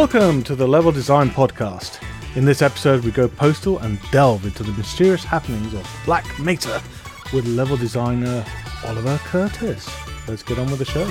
Welcome to the Level Design Podcast. In this episode, we go postal and delve into the mysterious happenings of Black Mesa with level designer Oliver Curtis. Let's get on with the show.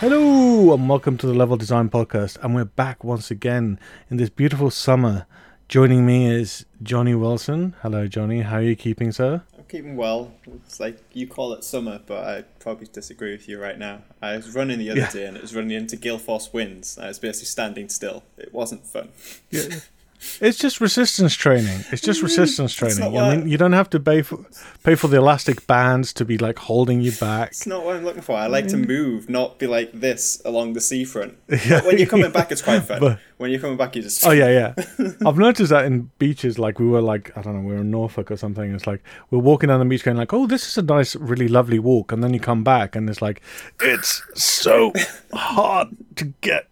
Hello, and welcome to the Level Design Podcast. And we're back once again in this beautiful summer. Joining me is Johnny Wilson. Hello, Johnny. How are you keeping, sir? Keeping well. It's like you call it summer, but I probably disagree with you right now. I was running the other Yeah. day and it was running into Gilforce winds. I was basically standing still. It wasn't fun. Yeah. It's just resistance training. It's just resistance training. I what- mean, you don't have to pay for pay for the elastic bands to be like holding you back. It's not what I'm looking for. I like Mm. to move, not be like this along the seafront. when you're coming back, it's quite fun. But- when you're coming back, you just. Oh yeah, yeah. I've noticed that in beaches, like we were like I don't know, we were in Norfolk or something. It's like we're walking down the beach, going like, "Oh, this is a nice, really lovely walk," and then you come back, and it's like, it's so hard to get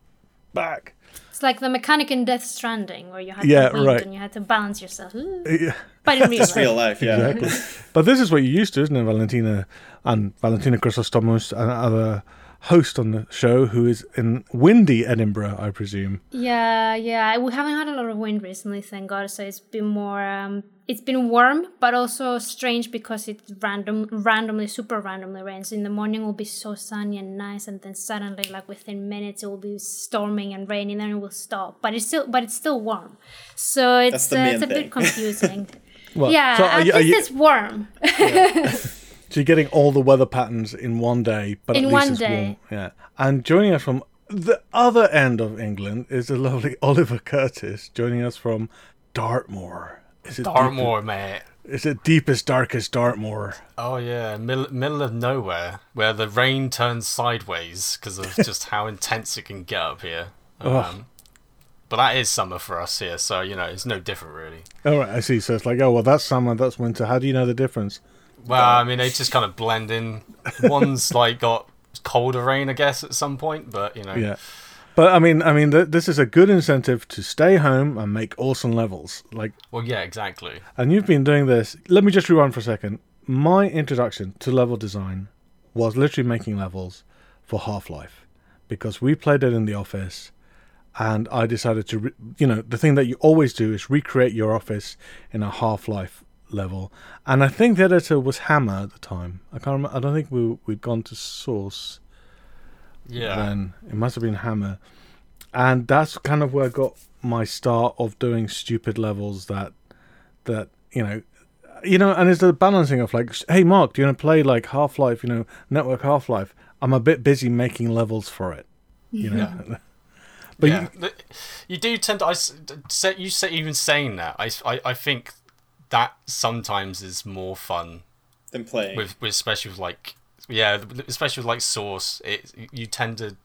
back. It's like the mechanic in Death Stranding, where you had Yeah, to wink right. and you had to balance yourself. Ooh. Yeah. But in real It's real life, life, yeah. Exactly. but this is what you used to, isn't it, Valentina? And Valentina Chrysostomos, another host on the show, who is in windy Edinburgh, I presume. yeah, yeah. We haven't had a lot of wind recently, thank God. So it's been more. Um, it's been warm, but also strange because it random, randomly, super randomly rains. In the morning, it will be so sunny and nice, and then suddenly, like within minutes, it will be storming and raining, then it will stop. But it's still, but it's still warm. So it's uh, it's a thing. bit confusing. Well, yeah, so are at you- least you- it's warm. So you're getting all the weather patterns in one day, but In at least one it's day. warm. Yeah. And joining us from the other end of England is the lovely Oliver Curtis, joining us from Dartmoor. Is it Dartmoor, mate. Deep, is it deepest, darkest Dartmoor? Oh yeah, middle middle of nowhere, where the rain turns sideways because of just how intense it can get up here. Ugh. Um, but that is summer for us here, so you know it's no different really. All right, I see. So it's like, oh well, that's summer, that's winter. How do you know the difference? Well, I mean they just kind of blend in. One's like got colder rain, I guess, at some point, but you know. Yeah. But I mean, I mean, th- this is a good incentive to stay home and make awesome levels. Like, Well, yeah, exactly. and you've been doing this. Let me just rewind for a second. My introduction to level design was literally making levels for Half Life because we played it in the office, and I decided to, re- you know, the thing that you always do is recreate your office in a Half Life level. And I think the editor was Hammer at the time. I can't remember. I don't think we we'd gone to Source Yeah. then it must have been Hammer, and that's kind of where I got my start of doing stupid levels that that you know. You know, and it's the balancing of like, hey Mark, do you want to play like Half Life? You know, Network Half Life. I'm a bit busy making levels for it. You know, but yeah, you, you do tend to. I say you say even saying that. I, I, I think that sometimes is more fun than playing. with, with especially with like yeah, especially with like Source. It you tend to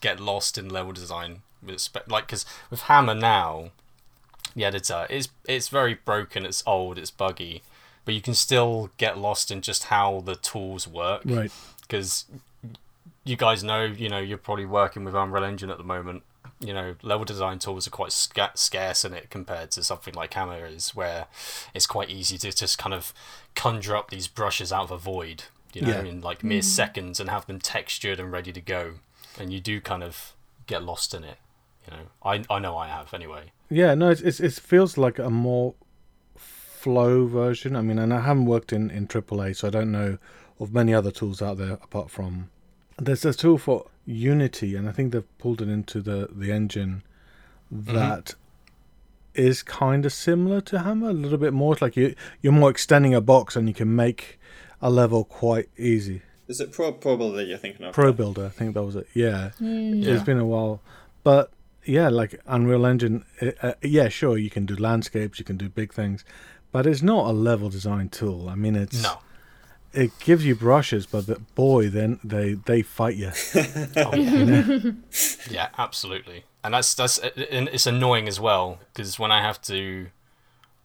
get lost in level design with spe- like because with Hammer now, the editor is it's very broken. It's old. It's buggy. But you can still get lost in just how the tools work right? because you guys know, you know, you're probably working with Unreal Engine at the moment. You know, level design tools are quite sca- scarce in it compared to something like Hammer is, where it's quite easy to just kind of conjure up these brushes out of a void, you know, Yeah. in like mere mm-hmm. seconds and have them textured and ready to go. And you do kind of get lost in it. You know, I I know I have anyway. Yeah, no, it's, it's it feels like a more flow version. I mean, and I haven't worked in in AAA, so I don't know of many other tools out there apart from there's a tool for Unity, and I think they've pulled it into the the engine mm-hmm. that is kind of similar to Hammer a little bit more. It's like you you're more extending a box, and you can make a level quite easy. Is it Pro Probo that you're thinking of? Pro Builder, I think that was it. Yeah, hmm. Yeah. it's been a while, but yeah, like Unreal Engine. Uh, yeah, sure, you can do landscapes, you can do big things, but it's not a level design tool. I mean, it's No. It gives you brushes, but the, boy, then they they fight you. Oh, yeah. yeah, absolutely. And that's that's and it's annoying as well because when I have to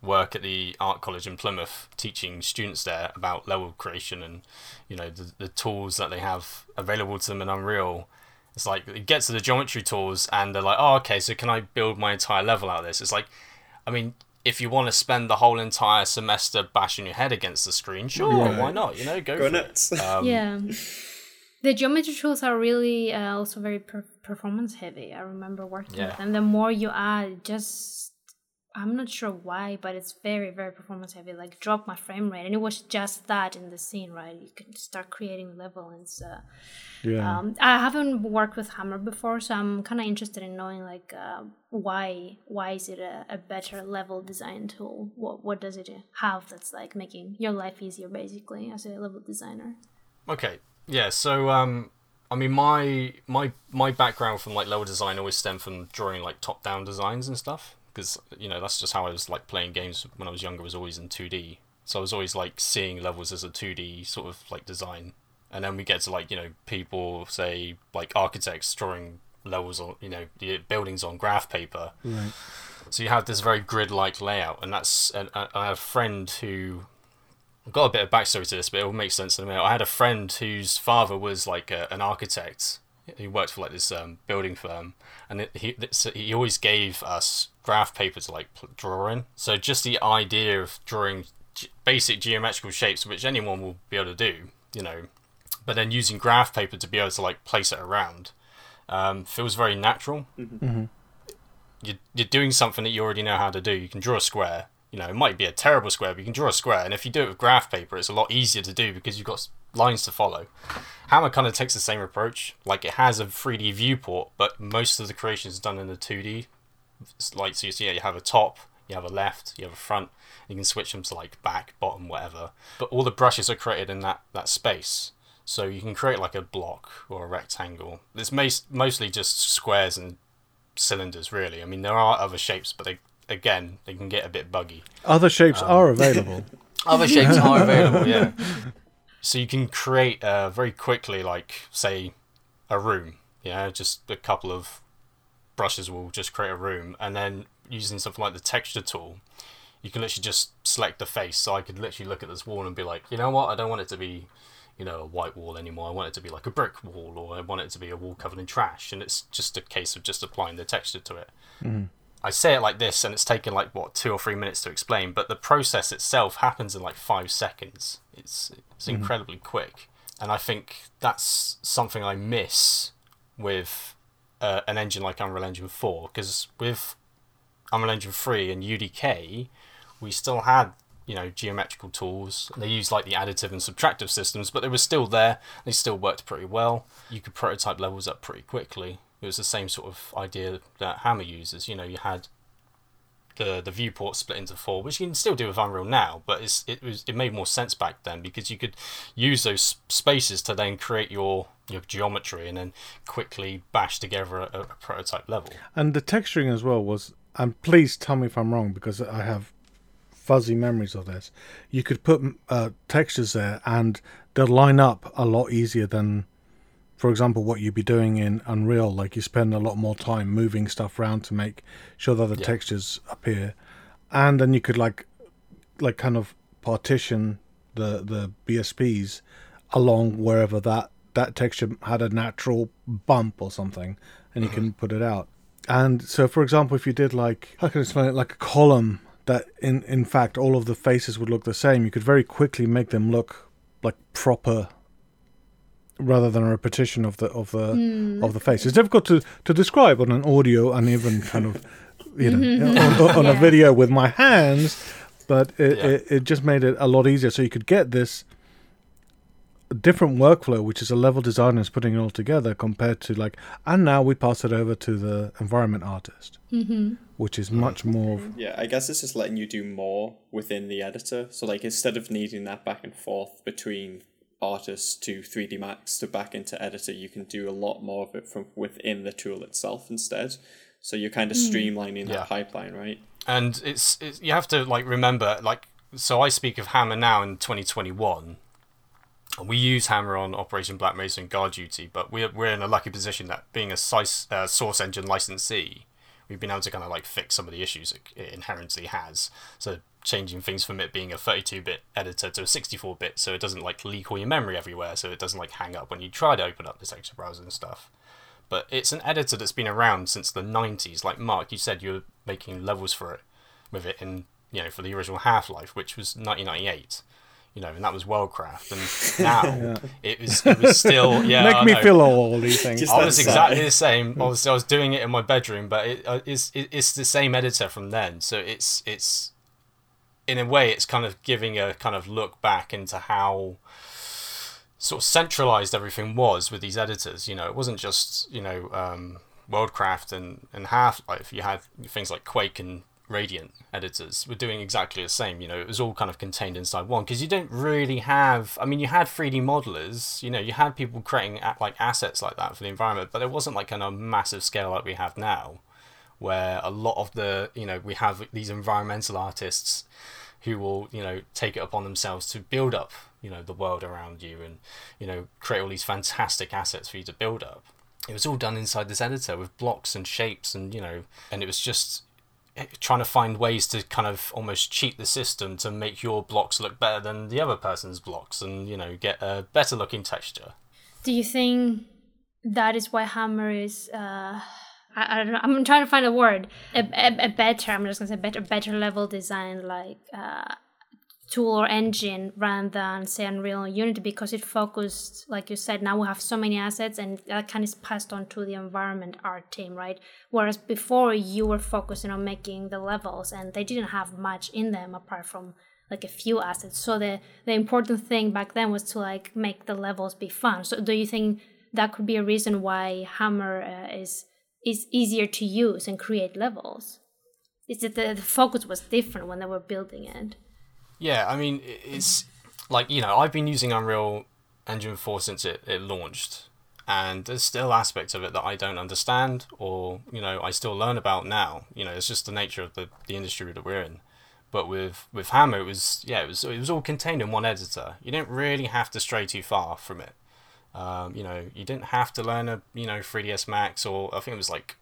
work at the art college in Plymouth teaching students there about level creation and you know the, the tools that they have available to them in Unreal it's like it gets to the geometry tools and they're like oh okay so can I build my entire level out of this it's like I mean if you want to spend the whole entire semester bashing your head against the screen, sure, Right. why not? You know, go, Go for nuts. it. Um, yeah. The geometry tools are really uh, also very per- performance heavy. I remember working Yeah. with them. The more you add, just I'm not sure why, but it's very very performance heavy. Like drop my frame rate, and it was just that in the scene, right? You can start creating level, and it's, uh, Yeah. um, I haven't worked with Hammer before, so I'm kind of interested in knowing like uh, why why is it a, a better level design tool? What what does it have that's like making your life easier, basically, as a level designer? Okay. Yeah. So, um, I mean, my my my background from like level design always stemmed from drawing like top down designs and stuff because you know that's just how I was like playing games when I was younger. Was always in two D, so I was always like seeing levels as a two D sort of like design. And then we get to like you know people say like architects drawing levels on you know the buildings on graph paper. Right. So you have this very grid-like layout, and that's and I have a friend who I've got a bit of backstory to this, but it will make sense in a minute. I had a friend whose father was like a, an architect. He worked for like this um, building firm, and it, he he always gave us graph paper to like pl- draw in. So just the idea of drawing g- basic geometrical shapes, which anyone will be able to do, you know, but then using graph paper to be able to like place it around, um, feels very natural you're, you're doing something that you already know how to do. You can draw a square. You know, it might be a terrible square, but you can draw a square. And if you do it with graph paper, it's a lot easier to do because you've got lines to follow. Hammer kind of takes the same approach. Like it has a 3D viewport, but most of the creation is done in the 2D. It's like so, you see, you have a top, you have a left, you have a front. You can switch them to like back, bottom, whatever. But all the brushes are created in that that space. So you can create like a block or a rectangle. It's mas- mostly just squares and cylinders really i mean there are other shapes but they again they can get a bit buggy Other shapes are available. other shapes are available yeah so you can create uh, very quickly like say a room yeah just a couple of brushes will just create a room and then using something like the texture tool you can literally just select the face. So i could literally look at this wall and be like you know what? I don't want it to be you know a white wall anymore. I want it to be like a brick wall or i want it to be a wall covered in trash. And it's just a case of just applying the texture to it. Mm-hmm. I say it like this, and it's taken like what two or three minutes to explain, but the process itself happens in like five seconds. It's it's mm-hmm. incredibly quick, and I think that's something I miss with uh, an engine like Unreal Engine Four, because with Unreal Engine Three and UDK, we still had you know geometrical tools. They used like the additive and subtractive systems, but they were still there. They still worked pretty well. You could prototype levels up pretty quickly. It was the same sort of idea that Hammer uses. You know, you had the the viewport split into four, which you can still do with Unreal now, but it's it was it made more sense back then because you could use those spaces to then create your your geometry and then quickly bash together a, a prototype level. And the texturing as well was, and please tell me if I'm wrong because I have fuzzy memories of this. You could put uh, textures there and they'll line up a lot easier than, for example, what you'd be doing in Unreal. Like you spend a lot more time moving stuff around to make sure that the Yeah. textures appear, and then you could like, like kind of partition the the BSPs along wherever that that texture had a natural bump or something, and you mm-hmm. can put it out. And so, for example, if you did like, how can I explain it, like a column that in in fact all of the faces would look the same, you could very quickly make them look like proper, rather than a repetition of the of the hmm. of the face. It's difficult to to describe on an audio and even kind of, you know, mm-hmm. on, on a video with my hands, but it, Yeah. it it just made it a lot easier. So you could get this different workflow, which is a level designer is putting it all together, compared to like, and now we pass it over to the environment artist, mm-hmm. which is mm-hmm. much more. of- Yeah, I guess it's just letting you do more within the editor. So like instead of needing that back and forth between artist to 3D Max to back into editor, you can do a lot more of it from within the tool itself instead. So you're kind of streamlining that Yeah. pipeline, right? and it's, it's you have to like remember like so I speak of Hammer now in 2021. We use Hammer on Operation Black Mesa and Guard Duty, but we're we're in a lucky position that being a size, uh, source engine licensee, we've been able to kind of like fix some of the issues it, it inherently has. So changing things from it being a 32-bit editor to a 64-bit, so it doesn't like leak all your memory everywhere, so it doesn't like hang up when you try to open up this extra browser and stuff but it's an editor that's been around since the 90s. Like Mark, you said you were making levels for it with it in you know for the original Half Life, which was 1998 you know, and that was Worldcraft. And now yeah. it was it was still yeah. Make me feel old. These things. I was exactly the same. Obviously, I was doing it in my bedroom, but it, uh, it's it, it's the same editor from then. So it's it's in a way it's kind of giving a kind of look back into how sort of centralized everything was with these editors. You know, it wasn't just you know um, Worldcraft and and Half Life. You had things like Quake and Radiant editors were doing exactly the same. You know, it was all kind of contained inside one because you don't really have. I mean, you had 3D modelers. You know, you had people creating like assets like that for the environment, but it wasn't like on a massive scale like we have now, where a lot of the you know we have these environmental artists who will you know take it upon themselves to build up you know the world around you and you know create all these fantastic assets for you to build up. It was all done inside this editor with blocks and shapes and you know and it was just trying to find ways to kind of almost cheat the system to make your blocks look better than the other person's blocks and you know get a better looking texture. Do you think that is why hammer is uh I, I don't know i'm trying to find a word a, a, a better i'm just gonna say better better level design like uh tool or engine rather than say Unreal Unity because it focused, like you said, now we have so many assets and that kind of passed on to the environment art team, right? Whereas before you were focusing on making the levels and they didn't have much in them apart from like a few assets. So the the important thing back then was to like make the levels be fun. So do you think that could be a reason why Hammer uh, is is easier to use and create levels? Is that the, the focus was different when they were building it? Yeah, I mean, it's like, you know, I've been using Unreal Engine 4 since it, it launched, and there's still aspects of it that I don't understand or, you know, I still learn about now. You know, it's just the nature of the, the industry that we're in. But with, with Hammer, it was, yeah, it was, it was all contained in one editor. You didn't really have to stray too far from it. Um, you know, you didn't have to learn a, you know, 3ds Max or I think it was like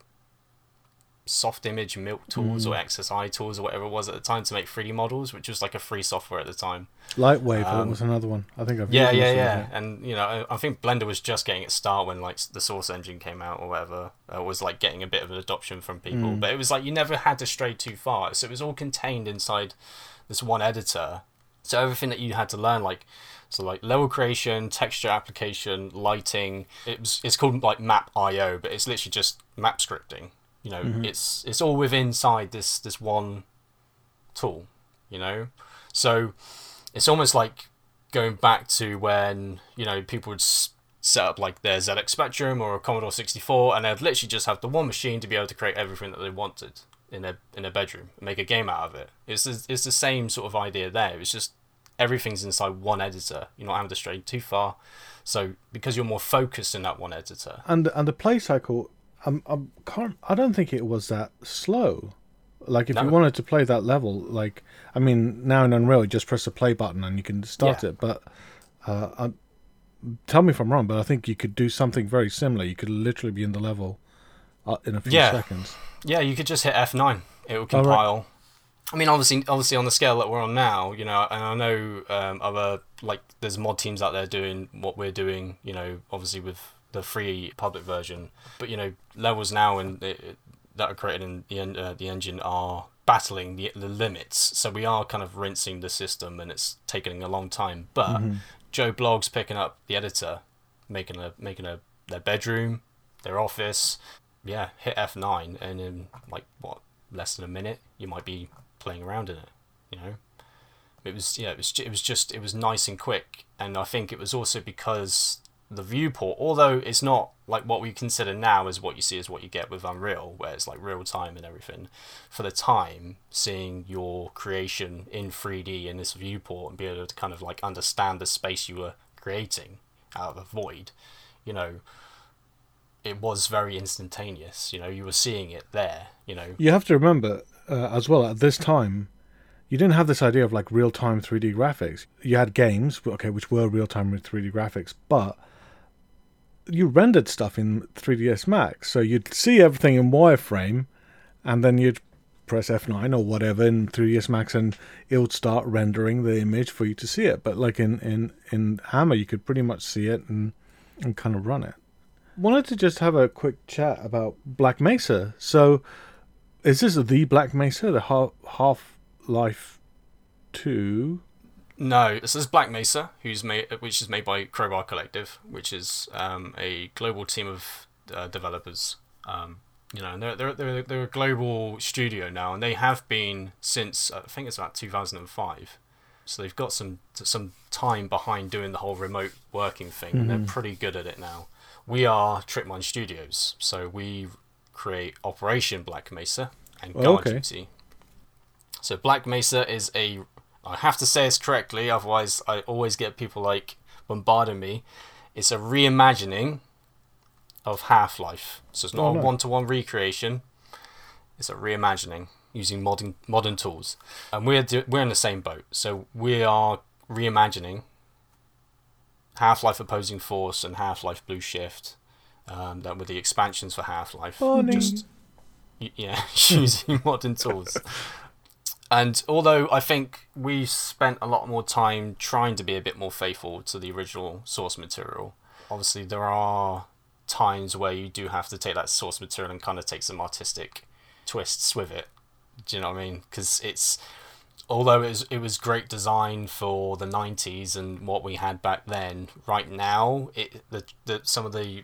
Softimage milk tools mm. or xsi tools or whatever it was at the time to make 3d models which was like a free software at the time. Lightwave um, was another one. I think i've yeah yeah yeah. and you know I, I, think blender was just getting its start when like the source engine came out or whatever. Uh, was like getting a bit of an adoption from people. Mm. but it was like you never had to stray too far. So it was all contained inside this one editor. So everything that you had to learn like so like level creation, texture application, lighting. It was it's called like map IO, but it's literally just map scripting. You know, mm-hmm. it's it's all within inside this this one tool. You know, so it's almost like going back to when you know people would set up like their ZX Spectrum or a Commodore 64, and they'd literally just have the one machine to be able to create everything that they wanted in their in their bedroom and make a game out of it. It's it's the same sort of idea there. It's just everything's inside one editor. You're not having to stray too far. So because you're more focused in that one editor, and and the play cycle I'm, I can't. I don't think it was that slow. Like if no. you wanted to play that level, like I mean, now in Unreal, you just press the play button and you can start yeah. it. But uh, I, tell me if I'm wrong, but I think you could do something very similar. You could literally be in the level uh, in a few yeah. seconds. Yeah, you could just hit F9. It will compile. Oh, right. I mean, obviously, obviously on the scale that we're on now, you know, and I know um, other like there's mod teams out there doing what we're doing. You know, obviously with the free public version. But you know, levels now and that are created in the uh, the engine are battling the the limits. So we are kind of rinsing the system, and it's taking a long time. But mm-hmm. Joe Bloggs picking up the editor, making a making a their bedroom, their office. Yeah, hit F nine, and in like what less than a minute, you might be playing around in it. You know, it was yeah, it was it was just it was nice and quick, and I think it was also because the viewport, although it's not like what we consider now as what you see as what you get with Unreal, where it's like real time and everything. For the time, seeing your creation in 3D in this viewport and be able to kind of like understand the space you were creating out of a void, you know, it was very instantaneous. You know, you were seeing it there. You know, you have to remember uh, as well at this time. You didn't have this idea of like real time 3D graphics. You had games, okay, which were real time 3D graphics, but you rendered stuff in 3ds Max, so you'd see everything in wireframe, and then you'd press F9 or whatever in 3ds Max, and it would start rendering the image for you to see it. But like in in in Hammer, you could pretty much see it and and kind of run it. Wanted to just have a quick chat about Black Mesa. So Is this the Black Mesa, the half Half Life Two? No, this is Black Mesa, who's made, which is made by Crowbar Collective, which is um, a global team of uh, developers. Um, you know, they're, they're they're they're a global studio now, and they have been since I think it's about two thousand and five. So they've got some some time behind doing the whole remote working thing, and they're pretty good at it now. We are Tripmine Studios, so we create Operation Black Mesa and oh, Guard Oh, okay. Duty. So Black Mesa is a I have to say this correctly, otherwise I always get people like bombarding me. It's a reimagining of Half Life. So it's not Oh, a one to one recreation. It's a reimagining using modern modern tools, and we're do- we're in the same boat. So we are reimagining Half Life Opposing Force and Half Life Blue Shift. Um, that with the expansions for Half Life, just yeah, using modern tools. And although I think we spent a lot more time trying to be a bit more faithful to the original source material, obviously there are times where you do have to take that source material and kind of take some artistic twists with it. Do you know what I mean? Because it's although it was, it was great design for the 90s and what we had back then right now it the, the some of the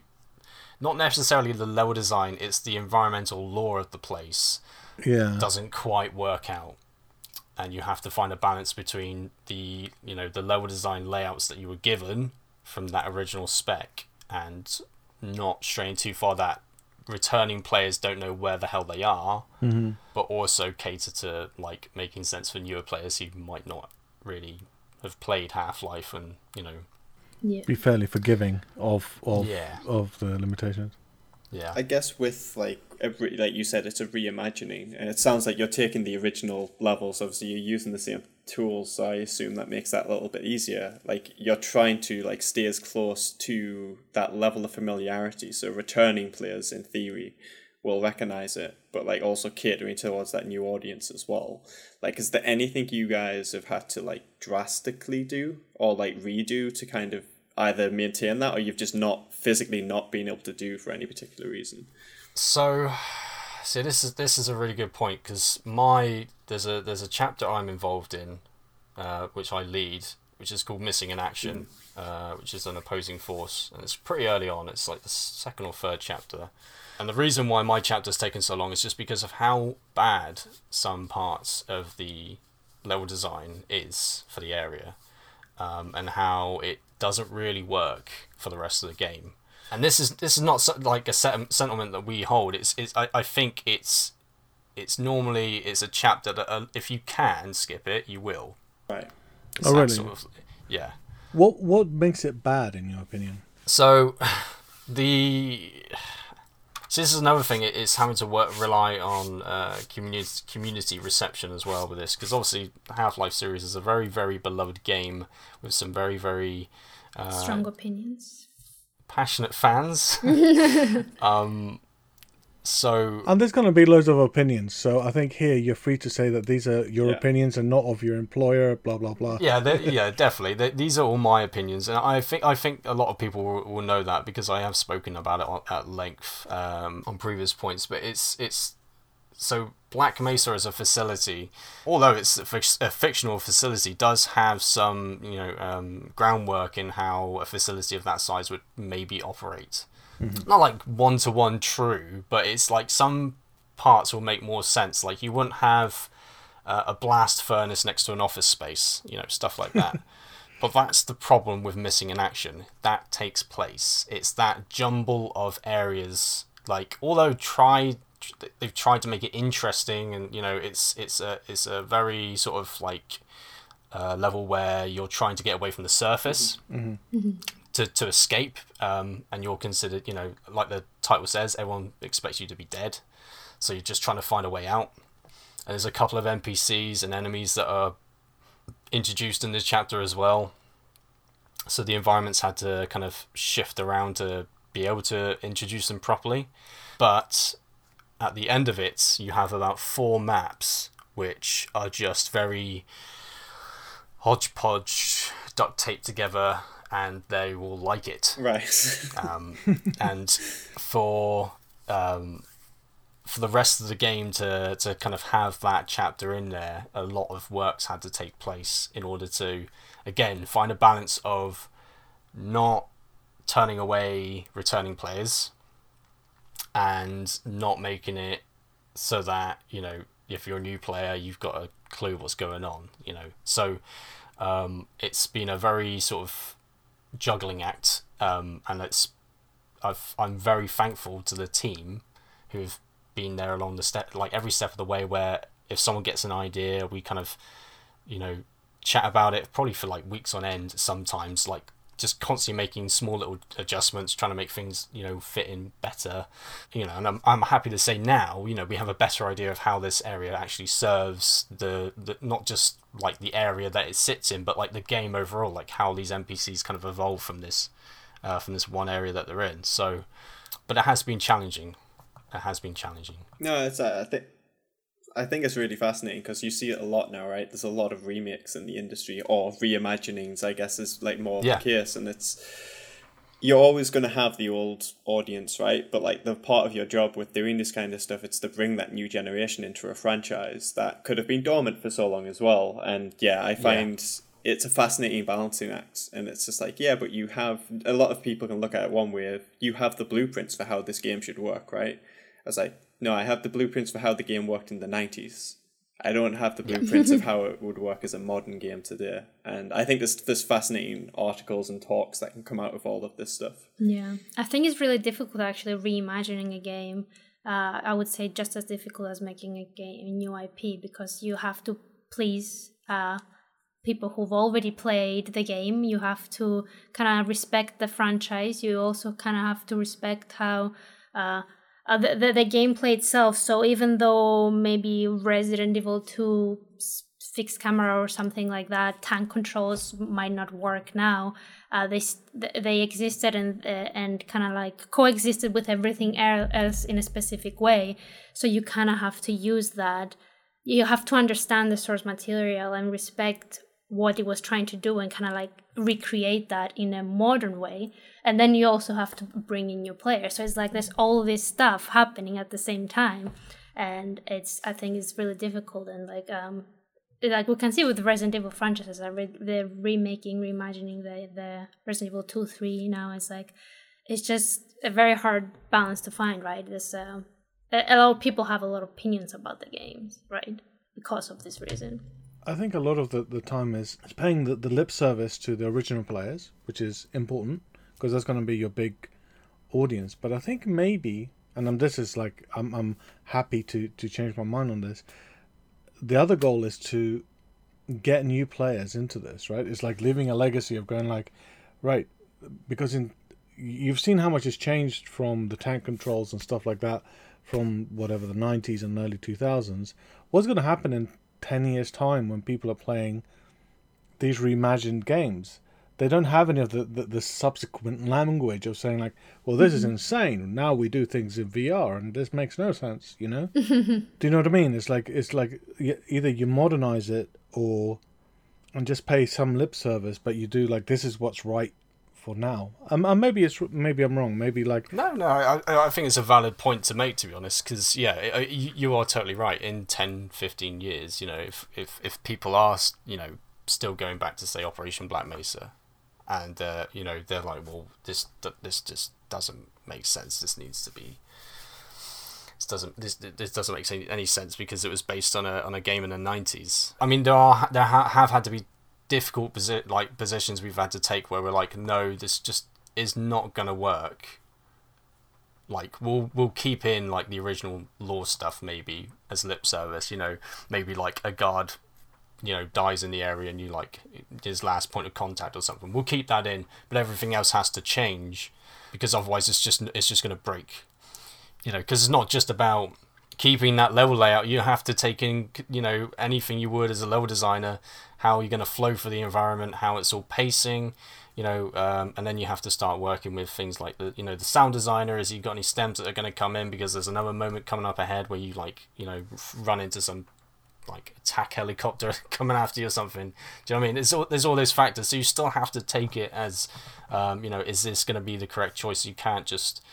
not necessarily the level design it's the environmental lore of the place Yeah. doesn't quite work out and you have to find a balance between the you know the level design layouts that you were given from that original spec and not straying too far that returning players don't know where the hell they are hmm but also cater to like making sense for newer players who might not really have played Half-Life and you know Yeah. Be fairly forgiving of of Yeah. of the limitations. yeah I guess with like every like you said, it's a reimagining, and it sounds like you're taking the original levels. Obviously, you're using the same tools, so I assume that makes that a little bit easier. Like you're trying to like stay as close to that level of familiarity, so returning players, in theory, will recognize it, but like also catering towards that new audience as well. Like, is there anything you guys have had to like drastically do or like redo to kind of either maintain that, or you've just not physically not been able to do for any particular reason? So, see, this is this is a really good point because my there's a there's a chapter I'm involved in, uh, which I lead, which is called Missing in Action, uh, which is an opposing force, and it's pretty early on. It's like the second or third chapter, and the reason why my chapter's taken so long is just because of how bad some parts of the level design is for the area, um, and how it doesn't really work for the rest of the game and this is this is not so- like a set- sentiment that we hold. It's it's I, I think it's it's normally it's a chapter that uh, if you can skip it, you will. Right. It's Oh, really? Sort of, yeah. What what makes it bad in your opinion? So the so this is another thing. It's having to work rely on uh, community community reception as well with this because obviously Half Life series is a very very beloved game with some very very uh, Strong opinions. passionate fans. um, so And there's going to be loads of opinions, so I think here you're free to say that these are your Yeah. opinions and not of your employer. Blah blah blah. yeah, yeah, definitely. They, these are all my opinions, and I think I think a lot of people will, will know that because I have spoken about it on- at length um, on previous points. But it's it's so Black Mesa as a facility, although it's a, fic- a fictional facility, does have some you know um, groundwork in how a facility of that size would maybe operate. Not like one to one true, but it's like some parts will make more sense. Like you wouldn't have uh, a blast furnace next to an office space, you know, stuff like that. but that's the problem with missing in action. That takes place. It's that jumble of areas. Like, although tried, they've tried to make it interesting, and you know, it's it's a it's a very sort of like uh, level where you're trying to get away from the surface to, to escape, um, and you're considered, you know, like the title says, everyone expects you to be dead, so you're just trying to find a way out. And there's a couple of NPCs and enemies that are introduced in this chapter as well. So the environments had to kind of shift around to be able to introduce them properly. But at the end of it, you have about four maps which are just very hodgepodge, duct taped together, and they will like it Right. um, and for um, for the rest of the game to to kind of have that chapter in there, a lot of works had to take place in order to again find a balance of not turning away returning players and not making it so that you know if you're a new player you've got a clue what's going on you know so um, it's been a very sort of juggling act um, and it's I've, I'm very thankful to the team who've been there along the step like every step of the way where if someone gets an idea we kind of you know chat about it probably for like weeks on end sometimes like just constantly making small little adjustments, trying to make things you know fit in better. You know, and I'm I'm happy to say now, you know, we have a better idea of how this area actually serves the, the not just like the area that it sits in, but like the game overall, like how these NPCs kind of evolve from this uh, from this one area that they're in. So, but it has been challenging. It has been challenging. No, it's uh, I think I think it's really fascinating because you see it a lot now, right? There's a lot of remakes in the industry or reimaginings, I guess, is like more yeah. the case, and it's you're always going to have the old audience, right? But like the part of your job with doing this kind of stuff, it's to bring that new generation into a franchise that could have been dormant for so long as well. And yeah, I find yeah. it's a fascinating balancing act, and it's just like yeah, but you have a lot of people can look at it one way. You have the blueprints for how this game should work, right? As I was like, no, I have the blueprints for how the game worked in the 90s. I don't have the blueprints of how it would work as a modern game today. And I think there's, there's fascinating articles and talks that can come out of all of this stuff. Yeah. I think it's really difficult actually reimagining a game. Uh, I would say just as difficult as making a game a new IP because you have to please uh, people who've already played the game. You have to kind of respect the franchise. You also kind of have to respect how uh, uh, the, the, the gameplay itself. So even though maybe Resident Evil 2 fixed camera or something like that, tank controls might not work now. Uh, they they existed and uh, and kind of like coexisted with everything else in a specific way. So you kind of have to use that. You have to understand the source material and respect what it was trying to do and kind of like recreate that in a modern way and then you also have to bring in new players so it's like there's all this stuff happening at the same time and it's i think it's really difficult and like um like we can see with the Resident Evil franchises, they're remaking, reimagining the the Resident Evil two, three. Now it's like it's just a very hard balance to find, right? This uh, a lot of people have a lot of opinions about the games, right? Because of this reason. I think a lot of the, the time is paying the, the lip service to the original players, which is important because that's going to be your big audience. But I think maybe, and I'm, this is like, I'm, I'm happy to, to change my mind on this. The other goal is to get new players into this, right? It's like leaving a legacy of going like, right, because in you've seen how much has changed from the tank controls and stuff like that from whatever the 90s and early 2000s. What's going to happen in 10 years' time when people are playing these reimagined games. They don't have any of the, the, the subsequent language of saying, like, well, this mm-hmm. is insane. Now we do things in VR and this makes no sense, you know? do you know what I mean? It's like, it's like either you modernize it or and just pay some lip service, but you do like, this is what's right for now. Um, uh, maybe it's maybe I'm wrong. Maybe like no, no. I, I think it's a valid point to make. To be honest, because yeah, it, you, you are totally right. In 10, 15 years, you know, if if if people are you know still going back to say Operation Black Mesa, and uh, you know they're like, well, this this just doesn't make sense. This needs to be. This doesn't this this doesn't make any sense because it was based on a on a game in the nineties. I mean, there are there ha- have had to be difficult posi- like positions we've had to take where we're like, no, this just is not gonna work. Like we'll we'll keep in like the original lore stuff maybe as lip service, you know, maybe like a guard, you know, dies in the area and you like his last point of contact or something. We'll keep that in, but everything else has to change because otherwise it's just it's just gonna break. You know, because it's not just about keeping that level layout, you have to take in, you know, anything you would as a level designer, how you're going to flow for the environment, how it's all pacing, you know, um, and then you have to start working with things like the, you know, the sound designer. Is you got any stems that are going to come in because there's another moment coming up ahead where you like, you know, run into some like attack helicopter coming after you or something. Do you know what I mean? There's all, there's all those factors, so you still have to take it as, um, you know, is this going to be the correct choice? You can't just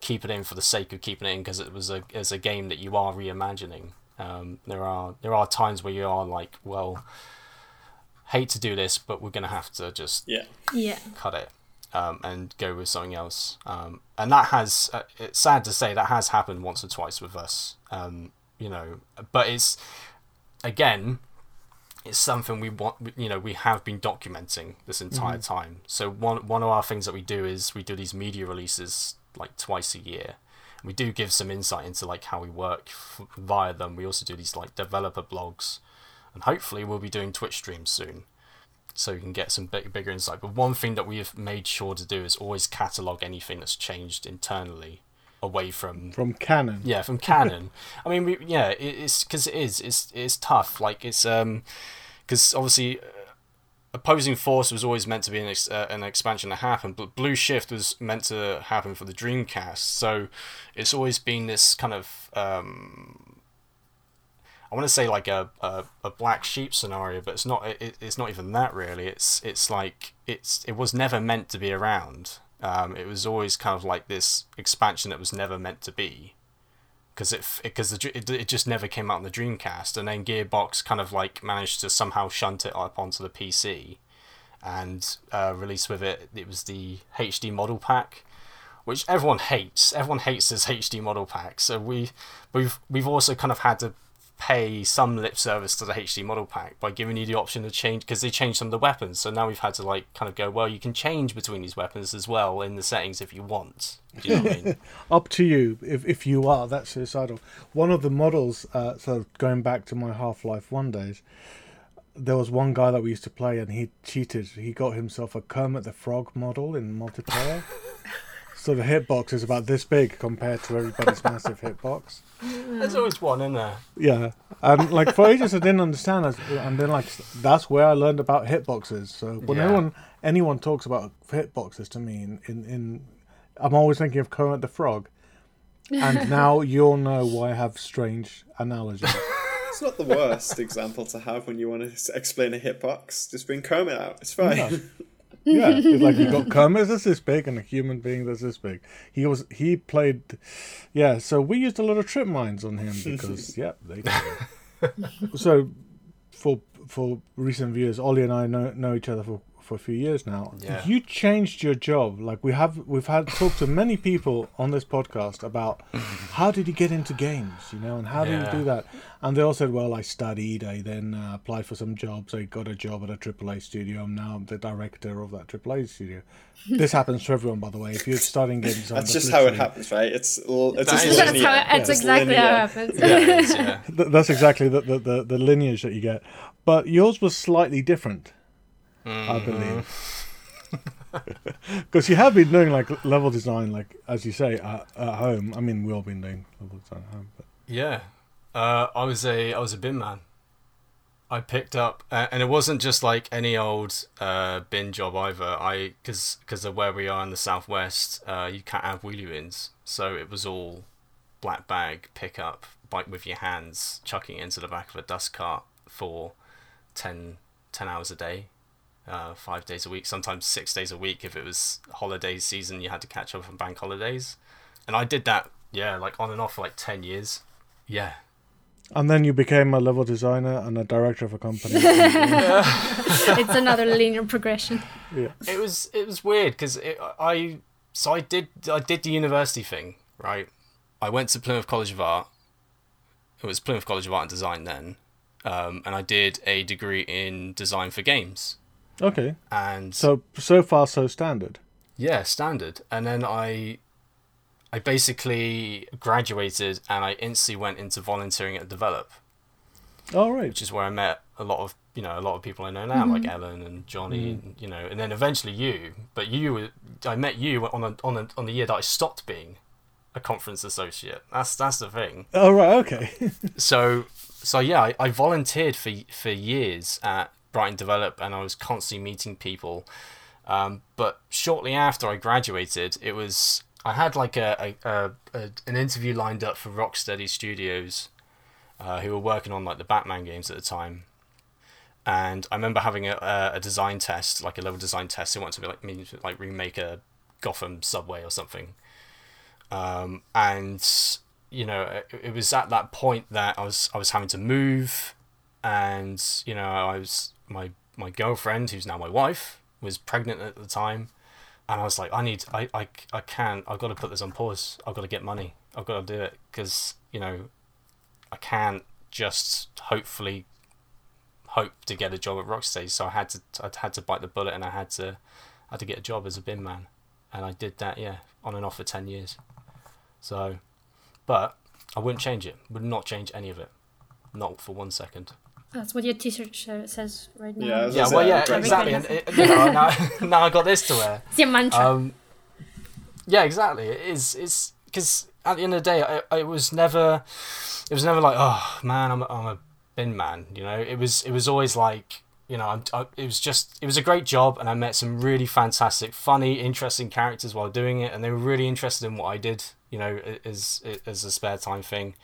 keep it in for the sake of keeping it in because it was a as a game that you are reimagining. Um, there are there are times where you are like, well, hate to do this, but we're gonna have to just Yeah. Yeah. cut it um, and go with something else. Um, and that has, uh, it's sad to say, that has happened once or twice with us. Um, you know, but it's again, it's something we want. You know, we have been documenting this entire time. So one one of our things that we do is we do these media releases like twice a year. We do give some insight into like how we work f- via them. We also do these like developer blogs, and hopefully we'll be doing Twitch streams soon so you can get some big, bigger insight. But one thing that we have made sure to do is always catalog anything that's changed internally away from From canon. yeah from canon. I mean, we, yeah, it, it's because it is it's it's tough. Like it's um because obviously. Uh, Opposing Force was always meant to be an, ex- uh, an expansion to happen, but Blue Shift was meant to happen for the Dreamcast. So it's always been this kind of um, I want to say like a, a, a black sheep scenario, but it's not. It, it's not even that really. It's it's like it's it was never meant to be around. Um, it was always kind of like this expansion that was never meant to be, because it because dr- it, it just never came out on the Dreamcast, and then Gearbox kind of like managed to somehow shunt it up onto the PC, and uh, release with it. It was the HD model pack, which everyone hates. Everyone hates this HD model pack. So we we've we've also kind of had to pay some lip service to the HD model pack by giving you the option to change because they changed some of the weapons. So now we've had to like kind of go, well, you can change between these weapons as well in the settings if you want. Do you know what I mean? Up to you if, if you are that suicidal. One of the models, uh, so going back to my Half Life 1 days, there was one guy that we used to play and he cheated. He got himself a Kermit the Frog model in multiplayer. so the hitbox is about this big compared to everybody's massive hitbox. There's always one in there. Yeah, and like for ages I didn't understand it, and then like that's where I learned about hitboxes. So when Yeah. anyone anyone talks about hitboxes to me, in, in in I'm always thinking of Kermit the Frog, and now you'll know why I have strange analogies. It's not the worst example to have when you want to explain a hitbox. Just bring Kermit out. It's fine. Yeah. Yeah, it's like you got Kermit that's this big and a human being that's this big. He was he played, yeah. So we used a lot of trip mines on him because yeah, they. Did. so, for for recent viewers, Ollie and I know know each other for for a few years now. Yeah. You changed your job. Like we have we've had talked to many people on this podcast about how did you get into games, you know, and how did Yeah. you do that? And they all said, well, I studied. I then uh, applied for some jobs. I got a job at a AAA studio. I'm now the director of that AAA studio. this happens to everyone, by the way. If you're studying games, That's just how it happens, right? It's l- it's That just That's linear. how it's It's exactly how it happens. Yeah, it is, yeah. That's exactly the, the, the, the lineage that you get. But yours was slightly different, I Mm-hmm. believe. Because you have been doing like level design, like as you say, at, at home. I mean, we've all been doing level design at home. But Yeah, uh, I was a I was a bin man. I picked up, uh, and it wasn't just like any old uh, bin job either. I because because of where we are in the southwest, uh, you can't have wheelie bins, so it was all black bag pickup, bike with your hands, chucking it into the back of a dust cart for 10, 10 hours a day, uh, five days a week, sometimes six days a week if it was holiday season. You had to catch up on bank holidays, and I did that. Yeah, like on and off for like ten years. Yeah, and then you became a level designer and a director of a company. it's another linear progression. yeah. it was it was weird because I so I did I did the university thing right. I went to Plymouth College of Art. It was Plymouth College of Art and Design then, um, and I did a degree in design for games. Okay. And So so far so standard. yeah, standard. And then I I basically graduated and I instantly went into volunteering at Develop, All right. which is where I met a lot of you know a lot of people I know now, like mm-hmm. Ellen and Johnny, mm-hmm. and, you know, and then eventually you. But you, were- I met you on a, on a, on the year that I stopped being a conference associate. That's that's the thing. All right. Okay. So so yeah, I, I volunteered for for years at Brighton Develop, and I was constantly meeting people. Um, but shortly after I graduated, it was I had like a, a, a, a an interview lined up for Rocksteady Studios, uh, who were working on like the Batman games at the time. And I remember having a, a, design test, like a level design test. They wanted to be like me to like remake a Gotham subway or something. um, and you know it, it was at that point that I was I was having to move, and you know I was my my girlfriend who's now my wife was pregnant at the time, and I was like I need I I, I can't I've got to put this on pause I've got to get money I've got to do it because you know I can't just hopefully hope to get a job at Rocksteady. So I had to I had to bite the bullet and I had to I had to get a job as a bin man, and I did that yeah on and off for ten years. So, but I wouldn't change it. Would not change any of it, not for one second. That's what your T-shirt says right now. Yeah, Yeah, well, yeah, exactly. And it, you know, now, now I got this to wear. It's your mantra. Um, yeah, exactly. It is. It's because at the end of the day, I, I was never. It was never like, oh man, I'm a, I'm a bin man. You know, it was. It was always like, you know, I, it was just. It was a great job, and I met some really fantastic, funny, interesting characters while doing it, and they were really interested in what I did. You know, as as a spare time thing.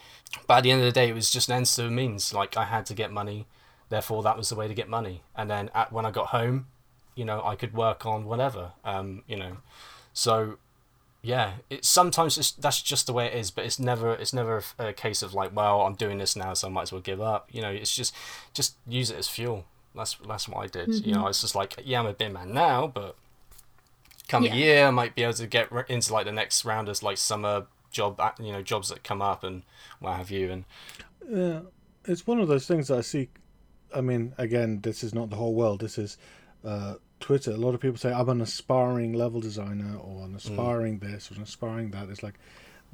But at the end of the day, it was just an ends to means. Like I had to get money, therefore that was the way to get money. And then at, when I got home, you know, I could work on whatever. Um, you know, so yeah, it's sometimes it's, that's just the way it is. But it's never it's never a, a case of like, well, I'm doing this now, so I might as well give up. You know, it's just just use it as fuel. That's that's what I did. You know, it's just like, yeah, I'm a bin man now, but come Yeah. a year, I might be able to get re- into like the next round as like summer job, you know, jobs that come up and what have you. And Yeah, it's one of those things that I see. I mean, again, this is not the whole world. This is uh, Twitter. A lot of people say I'm an aspiring level designer or an aspiring this or an aspiring that. It's like,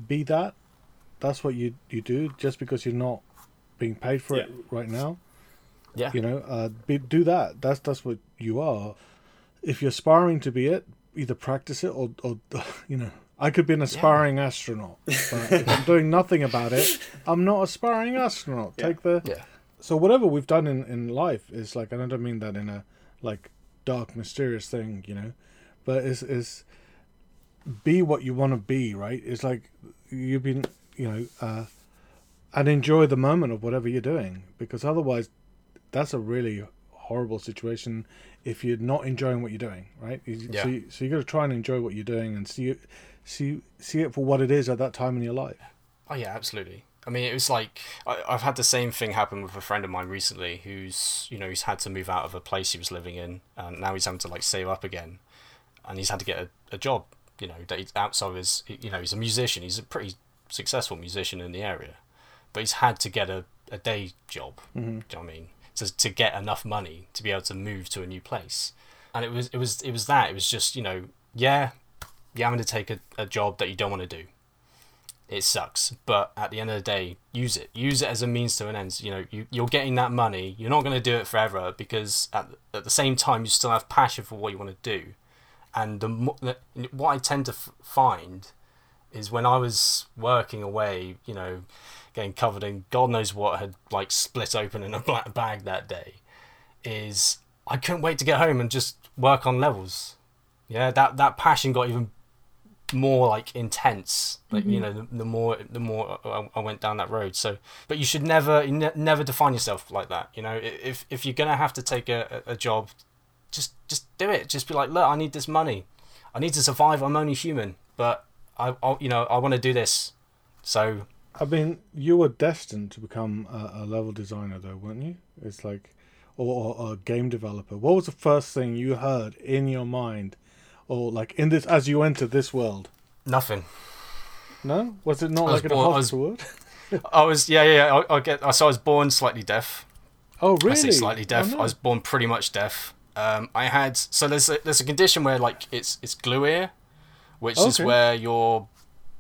be that. That's what you you do. Just because you're not being paid for it right now, yeah, you know, uh, be, do that. That's that's what you are. If you're aspiring to be it, either practice it or, or you know. I could be an aspiring astronaut, but if I'm doing nothing about it, I'm not aspiring astronaut. Take the yeah, so whatever we've done in, in life is like and I don't mean that in a like dark mysterious thing, you know, but is is be what you want to be, right? It's like you've been, you know, uh, and enjoy the moment of whatever you're doing because otherwise, that's a really horrible situation if you're not enjoying what you're doing, right? Yeah. So you, so you got to try and enjoy what you're doing and see it, see see it for what it is at that time in your life. Oh yeah, absolutely. I mean, it was like I, I've had the same thing happen with a friend of mine recently, who's you know he's had to move out of a place he was living in, and now he's having to like save up again, and he's had to get a, a job. You know that he's outside of his, you know, he's a musician. He's a pretty successful musician in the area, but he's had to get a, a day job. Mm-hmm. Do you know what I mean? To to get enough money to be able to move to a new place, and it was it was it was that. It was just you know yeah, you're having to take a, a job that you don't want to do. It sucks. But at the end of the day use it. Use it as a means to an end. You know you, you're getting that money. You're not going to do it forever because at, at the same time you still have passion for what you want to do. And the, the what i tend to f- find is when i was working away you know getting covered in god knows what had like split open in a black bag that day is i couldn't wait to get home and just work on levels. Yeah that that passion got even more like intense like you mm-hmm. know the, the more the more I, I went down that road. So but you should never you ne- never define yourself like that you know? If if you're gonna have to take a, a a job just just do it. Just be like look i need this money. I need to survive. I'm only human but i, I you know i want to do this. So I mean, you were destined to become a, a level designer, though, weren't you? It's like, or, or a game developer. What was the first thing you heard in your mind, or like in this as you entered this world? nothing No, was it not I like in a born- I was- i was yeah yeah, yeah I, I get so i was born slightly deaf Oh, really? I say slightly deaf. Oh, no. I was born pretty much deaf. Um, I had so there's a, there's a condition where like it's it's glue ear, which is where your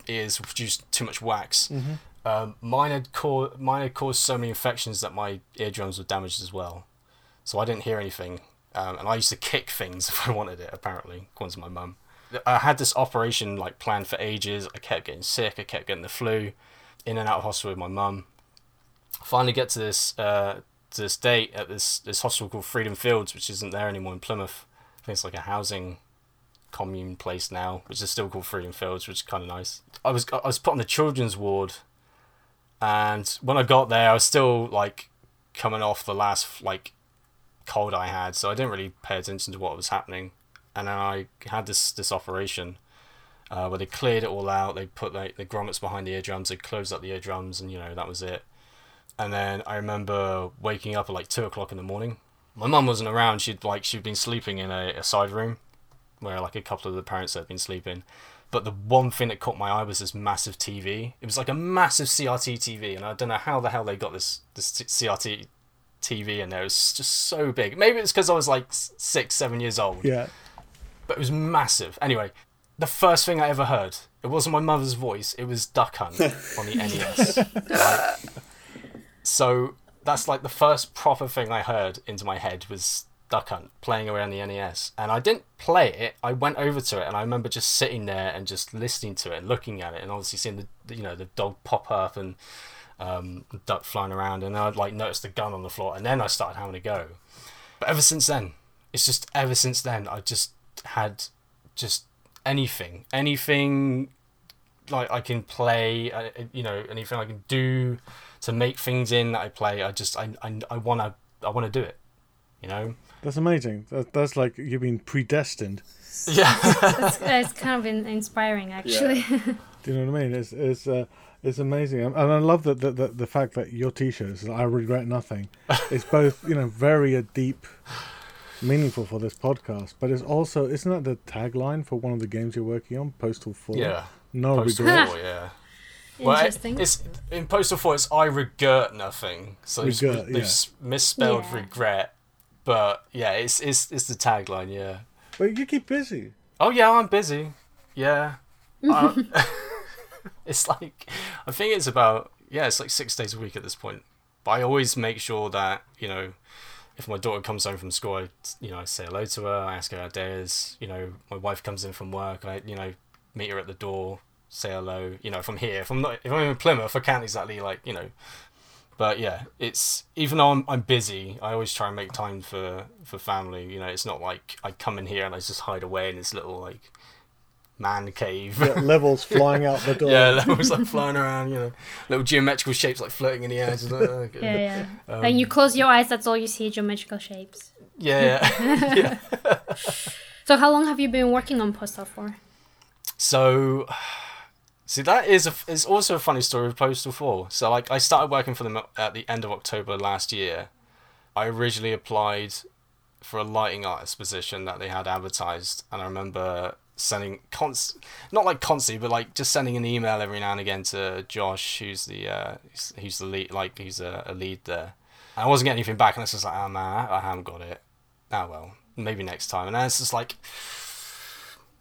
ears produce too much wax. Mm-hmm. Um, mine had caused mine had caused so many infections that my eardrums were damaged as well, so I didn't hear anything. Um, and I used to kick things if I wanted it. Apparently, according to my mum. I had this operation like planned for ages. I kept getting sick. I kept getting the flu, in and out of hospital with my mum. Finally, get to this uh, to this date at this this hospital called Freedom Fields, which isn't there anymore in Plymouth. I think it's like a housing commune place now, which is still called Freedom Fields, which is kind of nice. I was I was put on the children's ward, and when I got there, I was still like coming off the last like cold I had, so I didn't really pay attention to what was happening. And then I had this this operation, uh, where they cleared it all out. They put like the grommets behind the eardrums. They closed up the eardrums, and you know that was it. And then I remember waking up at like two o'clock in the morning. My mum wasn't around. She'd like she'd been sleeping in a, a side room, where like a couple of the parents had been sleeping. But the one thing that caught my eye was this massive TV. It was like a massive CRT TV, and I don't know how the hell they got this this CRT TV in there. It was just so big. Maybe it's because I was like six, seven years old. Yeah. But it was massive. Anyway, the first thing I ever heard, it wasn't my mother's voice. It was Duck Hunt on the NES. right? So that's like the first proper thing I heard into my head was Duck Hunt playing around the NES. And I didn't play it. I went over to it and I remember just sitting there and just listening to it and looking at it and obviously seeing the you know the dog pop up and um, duck flying around and I'd like noticed the gun on the floor and then I started having a go. But ever since then, it's just ever since then I just had just anything, anything like I can play, uh, you know, anything I can do to make things in that I play. I just I I, I wanna I wanna do it, you know. That's amazing. That, that's like you've been predestined. Yeah, it's, it's kind of in, inspiring, actually. Do you know what I mean? It's it's uh, it's amazing, and I love that the, the the fact that your T-shirts, I regret nothing, It's both you know very uh, deep, meaningful for this podcast, but it's also isn't that the tagline for one of the games you're working on, Postal Four? yeah. No Postal regret. Four, yeah. Well, it- Interesting. it's in Postal Four. It's I regret nothing. So it's- Regret, they've yeah. misspelled Yeah. regret, but yeah, it's it's it's the tagline. Yeah. But you keep busy. Oh yeah, I'm busy. Yeah. I- it's like I think it's about yeah, it's like six days a week at this point. But I always make sure that you know, if my daughter comes home from school, I you know I say hello to her. I ask her how her day is. You know, my wife comes in from work. I you know meet her at the door, say hello. You know, if I'm here, if I'm not, if I'm in Plymouth, I can't exactly like you know. But yeah, it's even though I'm, I'm busy, I always try and make time for for family. You know, it's not like I come in here and I just hide away in this little like man cave. Yeah, levels flying out the door. Yeah, levels like flying around, you know, little geometrical shapes like floating in the air. Just like, okay. yeah, yeah. Um, Then you close your eyes, that's all you see geometrical shapes. yeah, yeah. So, how long have you been working on Postal for? So, see, that is a, is also a funny story of Postal Four. So, like, I started working for them at the end of October last year. I originally applied for a lighting artist position that they had advertised, and I remember sending const not like constantly, but like just sending an email every now and again to Josh, who's the uh, who's, the lead, like he's a, a lead there. And I wasn't getting anything back, and it's just like, oh man, I, I haven't got it. Ah well, maybe next time. And then it's just like,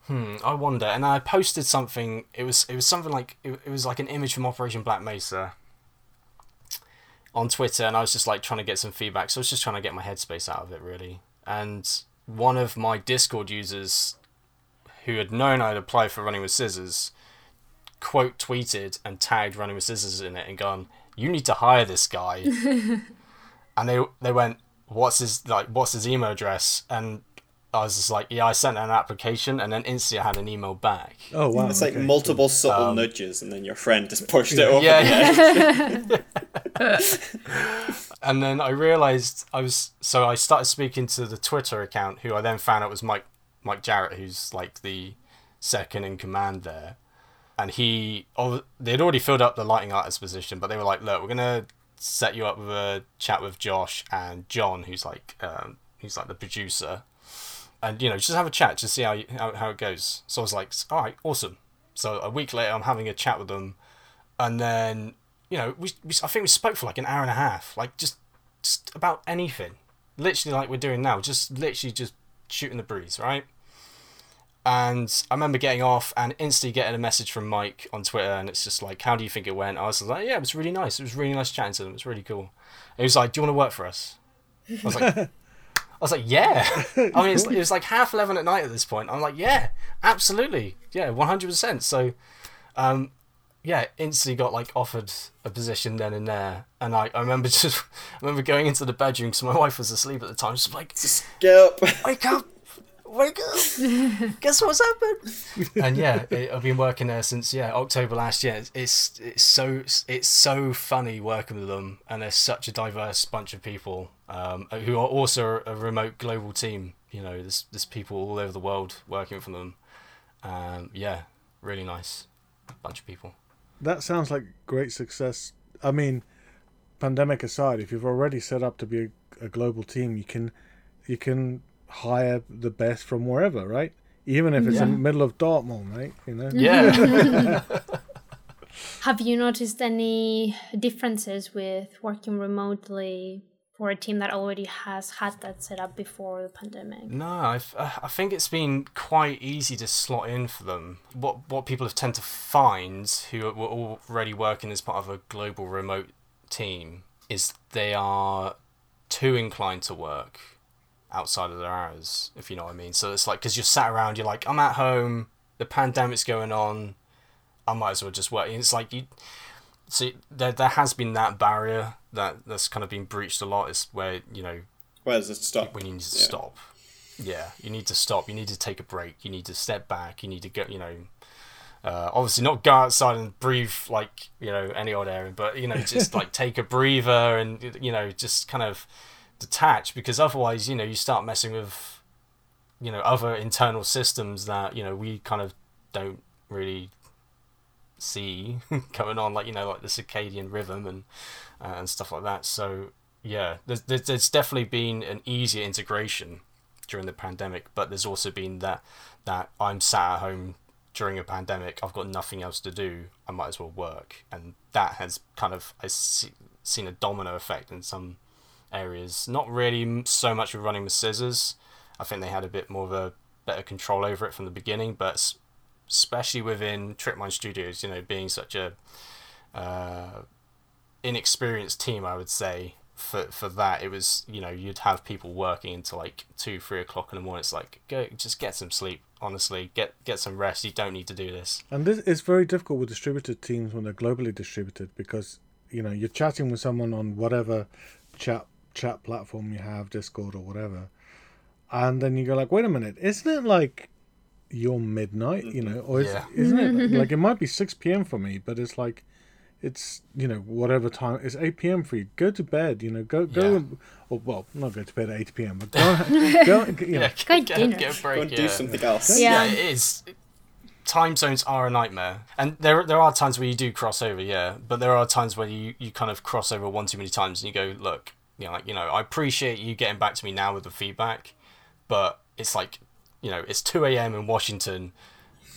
hmm, I wonder. And I posted something. It was it was something like it, it was like an image from Operation Black Mesa on Twitter, and I was just like trying to get some feedback. So I was just trying to get my headspace out of it, really. And one of my Discord users, who had known I'd applied for Running with Scissors, quote tweeted and tagged Running with Scissors in it and gone, "You need to hire this guy." and they they went, "What's his like? What's his email address?" And I was just like, "Yeah, I sent an application," and then instantly I had an email back. Oh wow. It's like okay. multiple subtle Um, nudges, and then your friend just pushed it over. Yeah, the yeah. and then I realized I was so I started speaking to the Twitter account, who I then found out was Mike Mike Jaret, who's like the second in command there, and he oh, they'd already filled up the lighting artist position, but they were like, look, we're gonna set you up with a chat with Josh and John, who's like um, who's like the producer, and you know just have a chat, just see how you, how how it goes. So I was like, all right, awesome. So a week later, I'm having a chat with them, and then you know we, we I think we spoke for like an hour and a half, like just just about anything, literally like we're doing now, just literally just shooting the breeze, right? And I remember getting off and instantly getting a message from Mike on Twitter, and it's just like, "How do you think it went?" I was like, "Yeah, it was really nice. It was really nice chatting to them. It was really cool." And he was like, "Do you want to work for us?" I was like, "I was like, yeah." I mean, it's, it was like half eleven at night at this point. I'm like, "Yeah, absolutely, yeah, one hundred percent." So, um, yeah, instantly got like offered a position then and there, and I, I remember just I remember going into the bedroom because my wife was asleep at the time. Just like, Just get up. wake up, wake up, guess what's happened? and yeah, it, I've been working there since yeah October last year. It's, it's it's so it's so funny working with them, and they're such a diverse bunch of people um, who are also a remote global team. You know, there's there's people all over the world working for them. Um, yeah, really nice bunch of people. That sounds like great success. I mean, pandemic aside, if you've already set up to be a, a global team, you can you can hire the best from wherever, right? Even if it's Yeah. in the middle of Dartmoor, right? You know. Yeah. Have you noticed any differences with working remotely for a team that already has had that set up before the pandemic? No, I've, uh, I think it's been quite easy to slot in for them. What what people have tend to find who were already working as part of a global remote team is they are too inclined to work outside of their hours, if you know what I mean. So it's like because you're sat around, you're like, I'm at home, the pandemic's going on, I might as well just work. And it's like you. See, there there has been that barrier that that's kind of been breached a lot. Is where you know Where does it stop? when you need to Yeah. stop. Yeah, you need to stop. You need to take a break. You need to step back. You need to go. You know, uh, obviously not go outside and breathe like you know any old air, but you know just like take a breather and you know just kind of detach because otherwise you know you start messing with you know other internal systems that you know we kind of don't really see going on like you know like the circadian rhythm and uh, and stuff like that. So yeah there's, there's definitely been an easier integration during the pandemic but there's also been that that I'm sat at home during a pandemic I've got nothing else to do I might as well work. And that has kind of I've se- seen a domino effect in some areas not really so much with running with scissors I think they had a bit more of a better control over it from the beginning but especially within Tripmine Studios you know being such a uh, inexperienced team, I would say. For for that, it was you know you'd have people working until like two, three o'clock in the morning. It's like go just get some sleep. Honestly, get get some rest. You don't need to do this. And this is very difficult with distributed teams when they're globally distributed because you know you're chatting with someone on whatever chat chat platform you have, Discord or whatever, and then you go like, wait a minute, isn't it like your midnight? You know, or is, Yeah. isn't it like it might be six p.m. for me, but it's like it's you know whatever time it's 8 p.m for you go to bed you know go go Yeah. or well not go to bed at 8 p.m but go, go you know, Go eat dinner. get a break. Go and yeah. do something else. Yeah. yeah, it is. Time zones are a nightmare, and there there are times where you do cross over, yeah. But there are times where you, you kind of cross over one too many times, and you go, look, you know, like you know, I appreciate you getting back to me now with the feedback, but it's like, you know, it's two a.m. in Washington.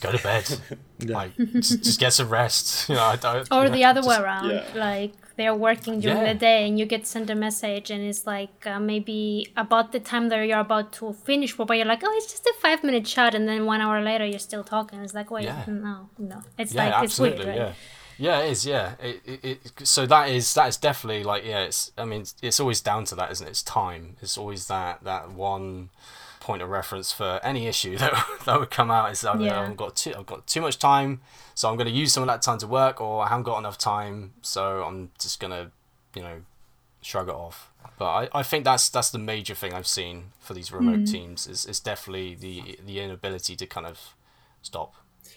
Go to bed. Like, just, just get some rest. You know, I don't, Or you know, the other way around, yeah. like they're working during Yeah. the day and you get sent a message and it's like uh, maybe about the time that you're about to finish work, but you're like, oh, it's just a five minute chat, and then one hour later you're still talking. It's like, wait, Yeah. no, no, it's yeah, like it's weird, absolutely, right? Yeah, it is, yeah. It, it, it, so that is that is definitely like, yeah. It's I mean, it's always down to that, isn't it? It's time. It's always that that one point of reference for any issue that that would come out. Is Yeah. I've got too I've got too much time, so I'm going to use some of that time to work, or I haven't got enough time, so I'm just gonna, you know, shrug it off. But I, I think that's that's the major thing I've seen for these remote Mm. teams is, is definitely the the inability to kind of stop.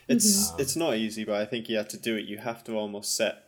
It's mm-hmm. it's not easy, but I think you have to do it. You have to almost set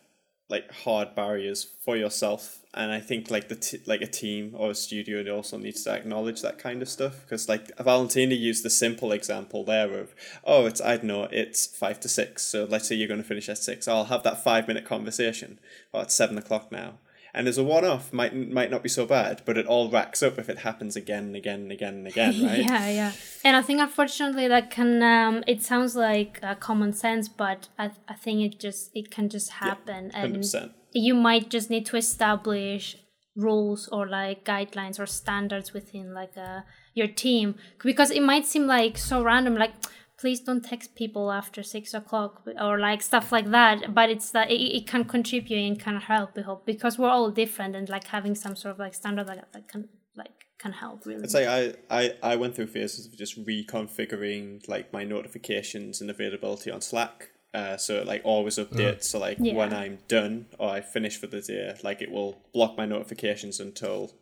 like hard barriers for yourself, and I think like the t- like a team or a studio also needs to acknowledge that kind of stuff because like Valentina used the simple example there of oh it's I don't know it's five to six, so let's say you're going to finish at six. I'll have that five minute conversation. Well, it's seven o'clock now. And as a one-off, might might not be so bad, but it all racks up if it happens again and again and again and again, right? Yeah, yeah. And I think unfortunately that can um it sounds like uh, common sense, but I I think it just it can just happen Hundred and percent. you might just need to establish rules or like guidelines or standards within like uh, your team because it might seem like so random like please don't text people after six o'clock or like stuff like that but it's that it, it can contribute and can help we hope because we're all different and like having some sort of like standard like that can like can help really It's like I, I, I went through phases of just reconfiguring like my notifications and availability on Slack. Uh, so it like always updates. So like Yeah. when I'm done or I finish for the day, like it will block my notifications until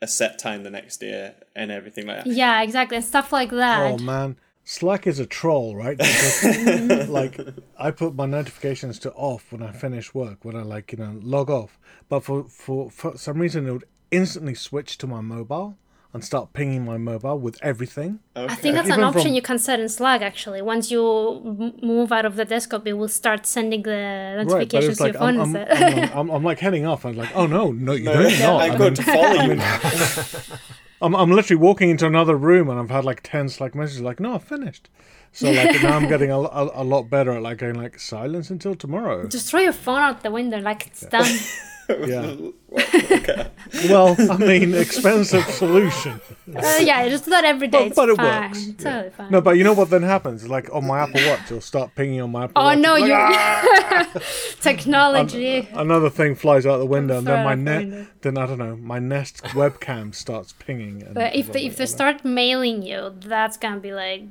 a set time the next day and everything like that. yeah exactly and stuff like that Oh man, Slack is a troll, right? Because, like I put my notifications to off when I finish work, when I like you know log off. But for for for some reason it would instantly switch to my mobile. and start pinging my mobile with everything. I think that's an option from- you can set in Slack actually. Once you m- move out of the desktop, it will start sending the Right, but notifications it's to like your phone I'm, I'm, instead. I'm, I'm, I'm like heading off. I'm like, oh no, no, you No, don't not. I'm I going mean, to follow you. I'm, I'm literally walking into another room and I've had like 10 Slack messages like, no, I've finished. So like now I'm getting a, a, a lot better at like going like silence until tomorrow. Just throw your phone out the window like it's done. Yeah. okay. Well, I mean, expensive solution. uh, yeah, just not every day. But- it's but it fine. works, yeah. Totally fine. No, but you know what then happens? Like on my Apple Watch, it'll start pinging on my Apple oh Watch. no, It's you like, "Ah!" technology. Another thing flies out the window, and then my out net, then I don't know, my Nest webcam starts pinging. And But if they, if they start mailing you, that's gonna be like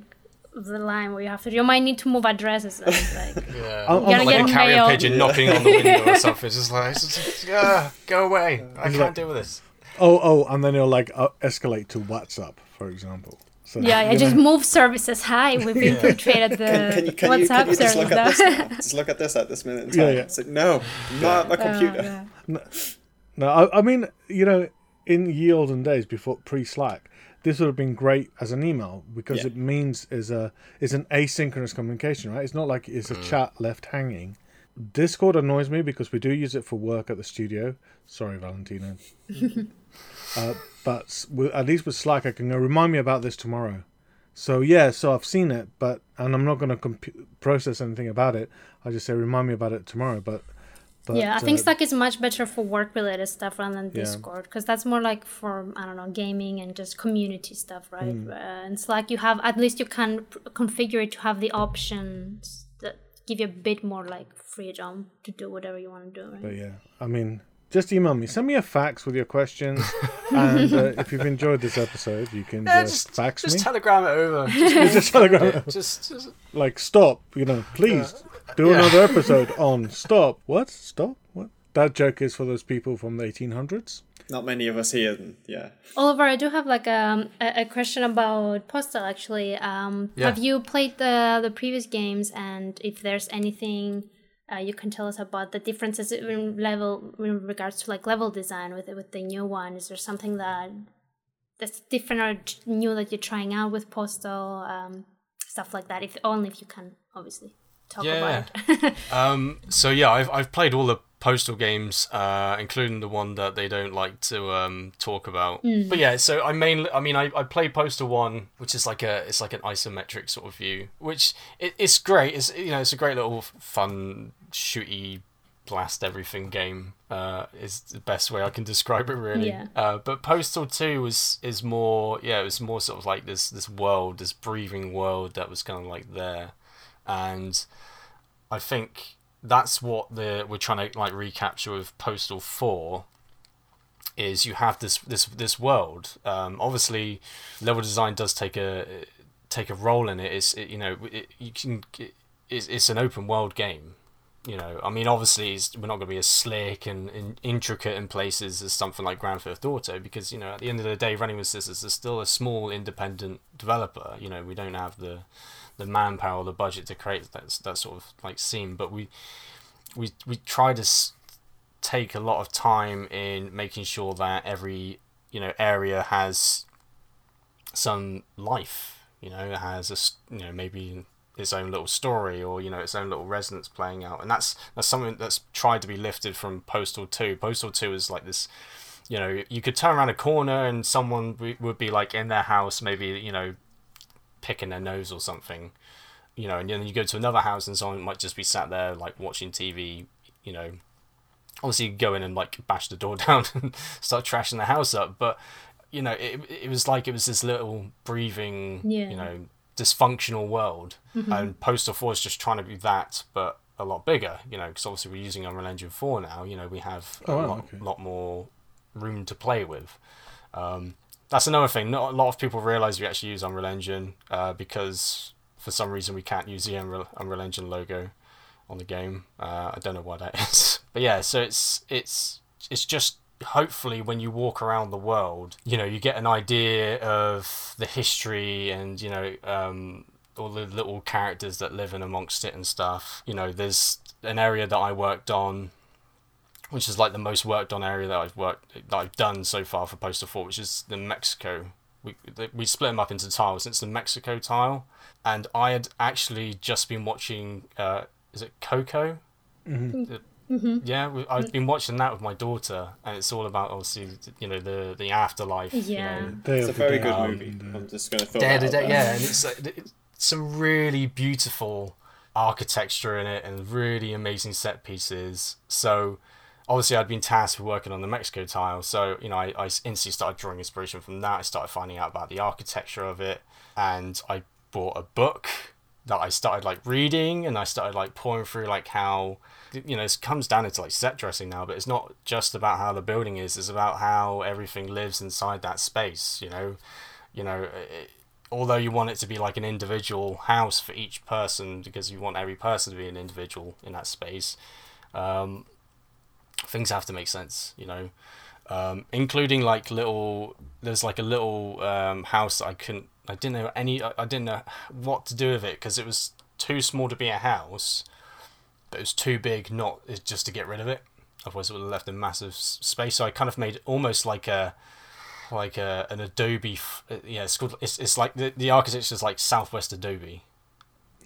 the line where you have to. You might need to move addresses. And, like, Yeah. I'm- gotta like get a carrier mail. pigeon knocking on the window or something. It's just like, it's just, yeah, go away. I can't like- deal with this. oh, oh, and then it'll like uh, escalate to WhatsApp, for example. So, yeah, yeah, you just move services. Hi, we've infiltrated the Can, can you can you, WhatsApp can you just service. look at this now? Just look at this at this minute in time. Yeah, yeah. It's like, no, not my Oh, computer. yeah. No, I, I mean, you know, in ye olden days before pre-Slack, this would have been great as an email because Yeah. it means is a is an asynchronous communication, right? It's not like it's a chat left hanging. Discord annoys me because we do use it for work at the studio. Sorry, Valentina. uh, but with, at least with Slack, I can go remind me about this tomorrow. So yeah, so I've seen it, but and I'm not going to compu- process anything about it. I just say remind me about it tomorrow. But, but yeah, I think uh, Slack is much better for work related stuff rather than Yeah. Discord because that's more like for I don't know gaming and just community stuff, right? Hmm. Uh, and Slack, you have at least you can p- configure it to have the options that give you a bit more like freedom to do whatever you want to do. Right? But yeah, I mean, just email me. Send me a fax with your questions, and uh, if you've enjoyed this episode, you can Yeah, just, just, fax just me. Just telegram it over. Just, just telegram, just, just like stop. You know, please do Yeah. another episode on stop. What? Stop? What? That joke is for those people from the 1800s. Not many of us here. Yeah. Oliver, I do have like um, a, a question about Postal actually. Um, Yeah. Have you played the the previous games, and if there's anything uh, you can tell us about the differences in level in regards to like level design with with the new one? Is there something that that's different or new that you're trying out with Postal? Um, stuff like that. If only if you can, obviously talk Yeah. about it. Um, so yeah, I've I've played all the postal games, uh, including the one that they don't like to um, talk about. But yeah, so I mainly, I mean, I, I play Postal One, which is like a it's like an isometric sort of view, which it, it's great. It's you know it's a great little fun shooty blast everything game. Uh, is the best way I can describe it really. Yeah. Uh, but Postal Two was is more yeah, it was more sort of like this this world, this breathing world that was kind of like there, and I think that's what the we're trying to like recapture with Postal Four. Is you have this this this world. Um, obviously, level design does take a take a role in it. It's it, you know it, you can it, it's, it's an open world game. You know, I mean, obviously, we're not going to be as slick and, and intricate in places as something like Grand Theft Auto because you know at the end of the day, Running with Scissors is still a small independent developer. You know, we don't have the the manpower or the budget to create that that sort of like scene, but we we we try to s- take a lot of time in making sure that every you know area has some life. You know, has a you know maybe its own little story or you know its own little resonance playing out, and that's that's something that's tried to be lifted from Postal Two. Postal Two is like this. You know, you could turn around a corner and someone would be like in their house, maybe you know, picking their nose or something you know, and then you go to another house and someone might just be sat there like watching TV, you know. Obviously, you go in and like bash the door down and start trashing the house up, but you know, it, it was like it was this little breathing, Yeah. you know, dysfunctional world, and Postal Four is just trying to be that, but a lot bigger, you know, because obviously we're using Unreal Engine Four now. You know, we have a Oh, wow, lot, okay. lot more room to play with. Um, that's another thing. Not a lot of people realize we actually use Unreal Engine uh, because for some reason we can't use the Unreal, Unreal Engine logo on the game. Uh, I don't know why that is, but yeah. So it's it's it's just hopefully when you walk around the world, you know, you get an idea of the history and you know um, all the little characters that live in amongst it and stuff. You know, there's an area that I worked on which is like the most worked on area that I've worked that I've done so far for Postal 4, which is the Mexico. We we split them up into tiles. It's the Mexico tile, and I had actually just been watching. Uh, is it Coco? Mm-hmm. Mm-hmm. Yeah, we- I've been watching that with my daughter, and it's all about obviously you know the the afterlife. Yeah. You know, It's a very good and, movie. I'm just going to throw Day that of the out Dead, yeah, and it's, it's some really beautiful architecture in it and really amazing set pieces. So obviously I'd been tasked with working on the Mexico tile, so you know I, I instantly started drawing inspiration from that. I started finding out about the architecture of it, and I bought a book that I started like reading, and I started like pouring through like how you know it comes down into like set dressing now, but it's not just about how the building is; it's about how everything lives inside that space. You know, you know. It, although you want it to be like an individual house for each person because you want every person to be an individual in that space um, things have to make sense you know um, including like little there's like a little um, house that i couldn't i didn't know any i, I didn't know what to do with it because it was too small to be a house but it was too big not just to get rid of it otherwise it would have left a massive space so i kind of made almost like a like a, an Adobe. f- uh, Yeah, it's called. It's, it's like the, the architecture is like Southwest Adobe.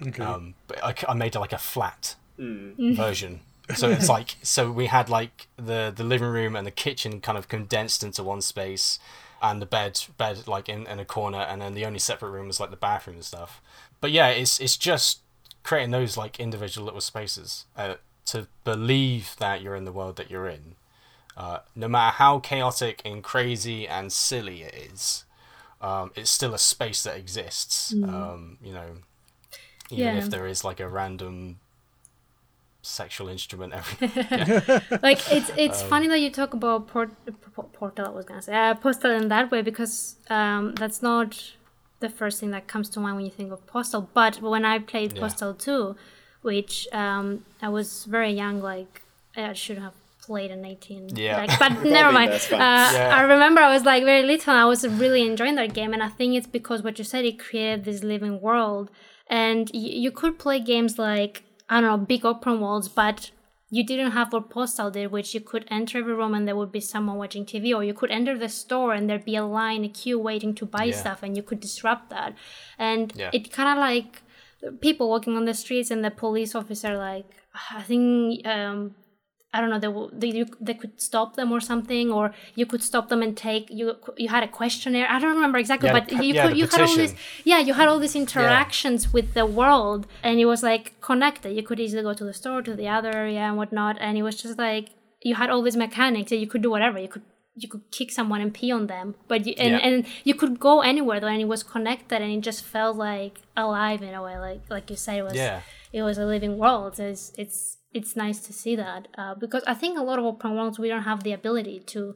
Okay. Um, but I, c- I made like a flat Mm. version. So it's like so we had like the the living room and the kitchen kind of condensed into one space, and the bed bed like in, in a corner, and then the only separate room was like the bathroom and stuff. But yeah, it's it's just creating those like individual little spaces uh, to believe that you're in the world that you're in. Uh, no matter how chaotic and crazy and silly it is, um, it's still a space that exists. Um, you know, even Yeah. if there is like a random sexual instrument every like it's it's Um, funny that you talk about port, portal. I was gonna say uh, postal in that way because um, that's not the first thing that comes to mind when you think of postal. But when I played Yeah. postal two, which um, I was very young, like I should have played an 18 Yeah. like, but never mind uh. Yeah. i remember i was like very little and i was really enjoying that game and i think it's because what you said it created this living world and y- you could play games like i don't know big open worlds but you didn't have what postal did which you could enter every room and there would be someone watching tv or you could enter the store and there'd be a line a queue waiting to buy Yeah. stuff and you could disrupt that and Yeah. it kind of like people walking on the streets and the police officer like i think um I don't know, they, they, you, they could stop them or something, or you could stop them and take you. You had a questionnaire. I don't remember exactly, Yeah, but you yeah, could you had all these petition. yeah you had all these interactions with the world, and it was like connected. You could easily go to the store, to the other area, and whatnot, and it was just like you had all these mechanics that you could do whatever. You could you could kick someone and pee on them, but you, and Yeah. and you could go anywhere though, and it was connected, and it just felt like alive in a way, like like you said, it was Yeah. it was a living world. So it's it's it's nice to see that uh, because I think a lot of open worlds we don't have the ability to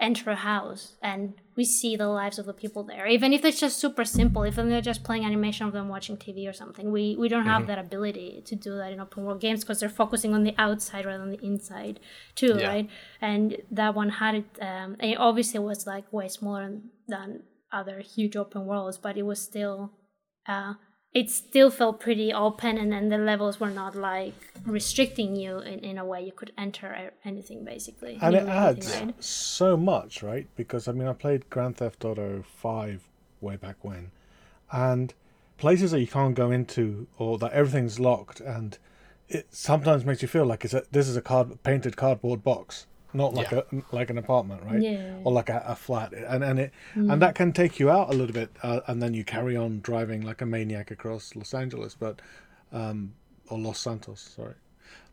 enter a house and we see the lives of the people there, even if it's just super simple. Even they're just playing animation of them watching TV or something, we we don't have that ability to do that in open world games because they're focusing on the outside rather than the inside too, Yeah. right? And that one had it. Um, and it obviously was like way smaller than other huge open worlds, but it was still. Uh, it still felt pretty open and then the levels were not like restricting you in, in a way you could enter anything basically and it adds right? so much, right? Because I mean, I played Grand Theft Auto Five way back when, and places that you can't go into or that everything's locked, and it sometimes makes you feel like it's a, this is a card painted cardboard box, not like Yeah. a like an apartment, right? Yeah. Or like a, a flat, and and it and that can take you out a little bit, uh, and then you carry on driving like a maniac across Los Angeles, but um, or Los Santos, sorry.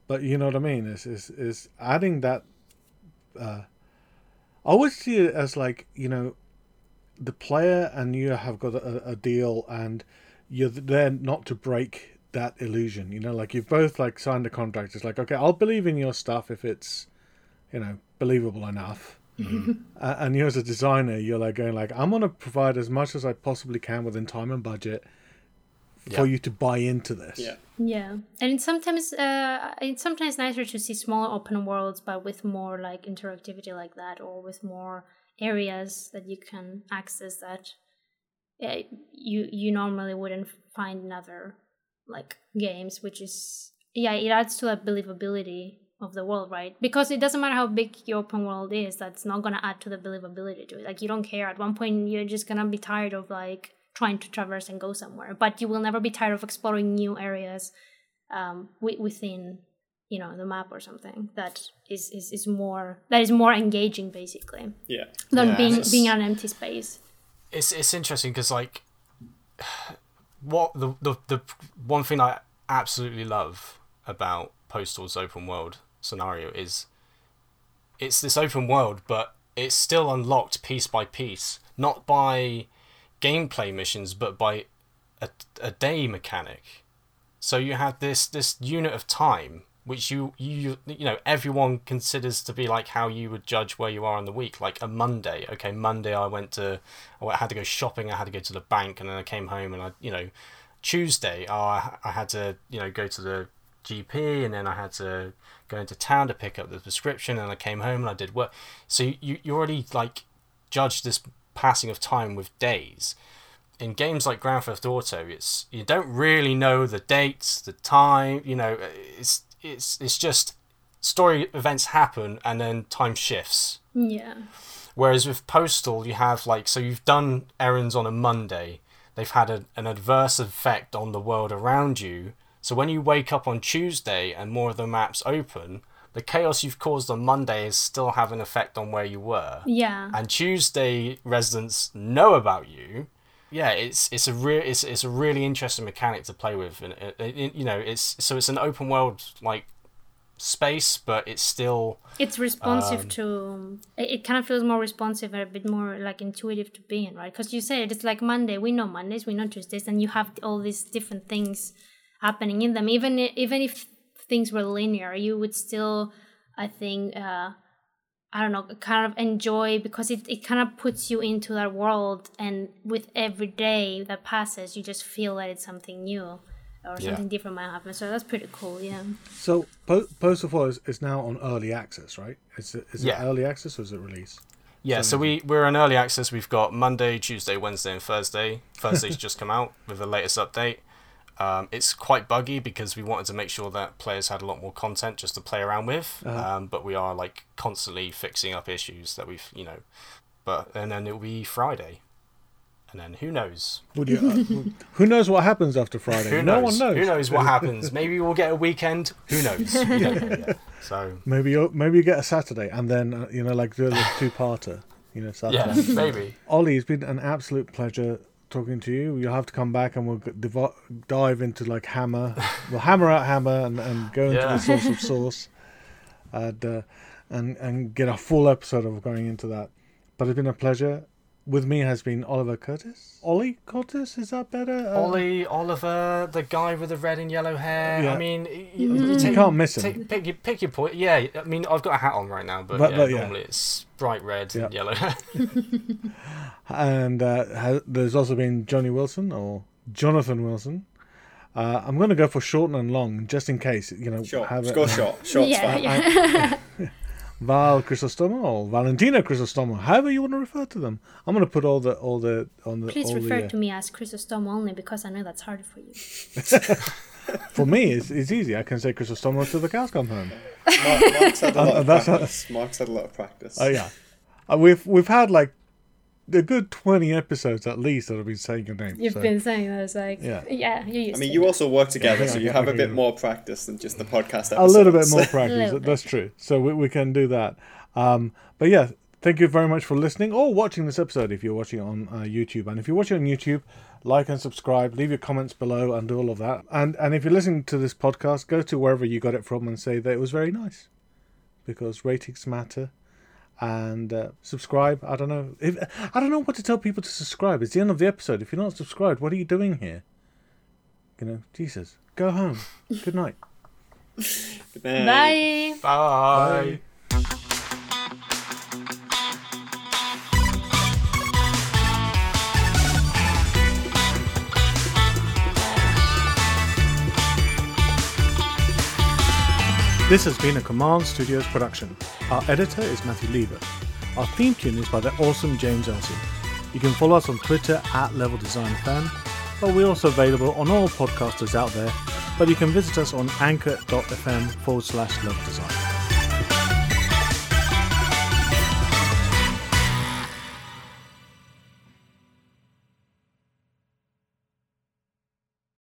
But you know what I mean? Is is is adding that uh, I always see it as like you know, the player and you have got a, a deal, and you're there not to break that illusion. You know, like you've both like signed a contract. It's like okay, I'll believe in your stuff if it's, you know, believable enough. A- and you as a designer, you're like going like I'm gonna provide as much as I possibly can within time and budget Yeah. for you to buy into this. Yeah. yeah and it's sometimes uh it's sometimes nicer to see smaller open worlds but with more like interactivity like that or with more areas that you can access that uh, you you normally wouldn't find in other like games which is yeah it adds to that believability of the world, right? Because it doesn't matter how big your open world is, that's not gonna add to the believability to it. Like you don't care. At one point, you're just gonna be tired of like trying to traverse and go somewhere, but you will never be tired of exploring new areas um, w- within you know the map or something that is, is is more that is more engaging basically Yeah. than Yeah, being being an empty space. it's it's interesting because like what the, the the one thing I absolutely love about Postal's open world scenario is it's this open world, but it's still unlocked piece by piece, not by gameplay missions, but by a, a day mechanic. So you have this this unit of time which you you you know everyone considers to be like how you would judge where you are in the week like a monday okay monday i went to i had to go shopping i had to go to the bank and then i came home and i you know tuesday oh, i, I had to you know go to the gp and then i had to go into town to pick up the prescription and i came home and i did work so you, you already like judge this passing of time with days in games like Grand Theft Auto, it's you don't really know the dates, the time. You know, it's it's it's just story events happen and then time shifts. Yeah. Whereas with Postal, you have like so you've done errands on a Monday. They've had a, an adverse effect on the world around you. So when you wake up on Tuesday and more of the maps open, the chaos you've caused on Monday is still have an effect on where you were Yeah. and Tuesday residents know about you. Yeah, it's it's a real it's it's a really interesting mechanic to play with, and it, it, you know it's so it's an open world like space, but it's still It's responsive Um, to. It, it kind of feels more responsive and a bit more like intuitive to be in, right? Because you said it's like Monday. We know Mondays, we know Tuesdays, and you have all these different things happening in them. Even even if things were linear, you would still, I think, uh, I don't know, kind of enjoy because it, it kind of puts you into that world, and with every day that passes, you just feel that it's something new or Yeah. something different might happen. So that's pretty cool, yeah. So po- Postal 4 is, is now on early access, right? Is it, is Yeah. it early access or is it release? yeah. So we we're in early access. We've got Monday, Tuesday, Wednesday, and Thursday. Thursday's just come out with the latest update. Um, it's quite buggy because we wanted to make sure that players had a lot more content just to play around with. Um, but we are like constantly fixing up issues that we've you know. But and then it'll be Friday, and then who knows? Would you, uh, who knows what happens after Friday? Who no knows? one knows. Who knows what happens? Maybe we'll get a weekend. Who knows? We know. So Maybe you maybe you get a Saturday and then uh, you know like do a two-parter. You know, Saturday. yeah, maybe. Ollie, it's been an absolute pleasure talking to you. You'll have to come back and we'll dive into like Hammer. We'll hammer out Hammer and, and go into Yeah. the source of source, and uh, and and get a full episode of going into that. But it's been a pleasure. With me has been Oliver Curtis. Ollie Curtis, is that better? Uh, Ollie, Oliver, the guy with the red and yellow hair. Yeah. I mean, y- Mm-hmm. you, take, can't miss him. Take, pick, your, pick your point. Yeah, I mean, I've got a hat on right now, but, But- yeah, but yeah. normally it's bright red Yeah. and yellow. and uh, ha- there's also been Johnny Wilson or Jonathan Wilson. Uh, I'm going to go for short and long, just in case. You know, Short. have Just it- go short. Yeah, yeah. Val Chrysostoma or Valentina Chrysostoma, however you want to refer to them. I'm going to put all the all the on the. Please all refer the, uh, to me as Chrysostom only because I know that's harder for you. For me, it's, it's easy. I can say Chrysostoma till the cows come home. Mark, Mark's had a lot of that's how- practice. Mark's had a lot of practice. Oh yeah, uh, we've we've had like a good 20 episodes at least that I've been saying your name. You've so- been saying that. It's like, Yeah. yeah, you used I mean, to. you also work together, Yeah, so you have a bit more practice than just the podcast episodes. a little bit more practice. Little That's true. So we, we can do that. Um, but yeah, thank you very much for listening or watching this episode if you're watching it on uh, YouTube. And if you're watching on YouTube, like and subscribe, leave your comments below, and do all of that. And and if you're listening to this podcast, go to wherever you got it from and say that it was very nice, because ratings matter. And uh, subscribe. I don't know. If I don't know what to tell people to subscribe. It's the end of the episode. If you're not subscribed, what are you doing here? You know, Jesus, go home. Good night. Good night. Bye. Bye. This has been a Command Studios production. Our editor is Matthew Lever. Our theme tune is by the awesome James Elsey. You can follow us on Twitter at Level Design Fan, but we're also available on all podcasters out there. But you can visit us on anchor.fm forward slash level design.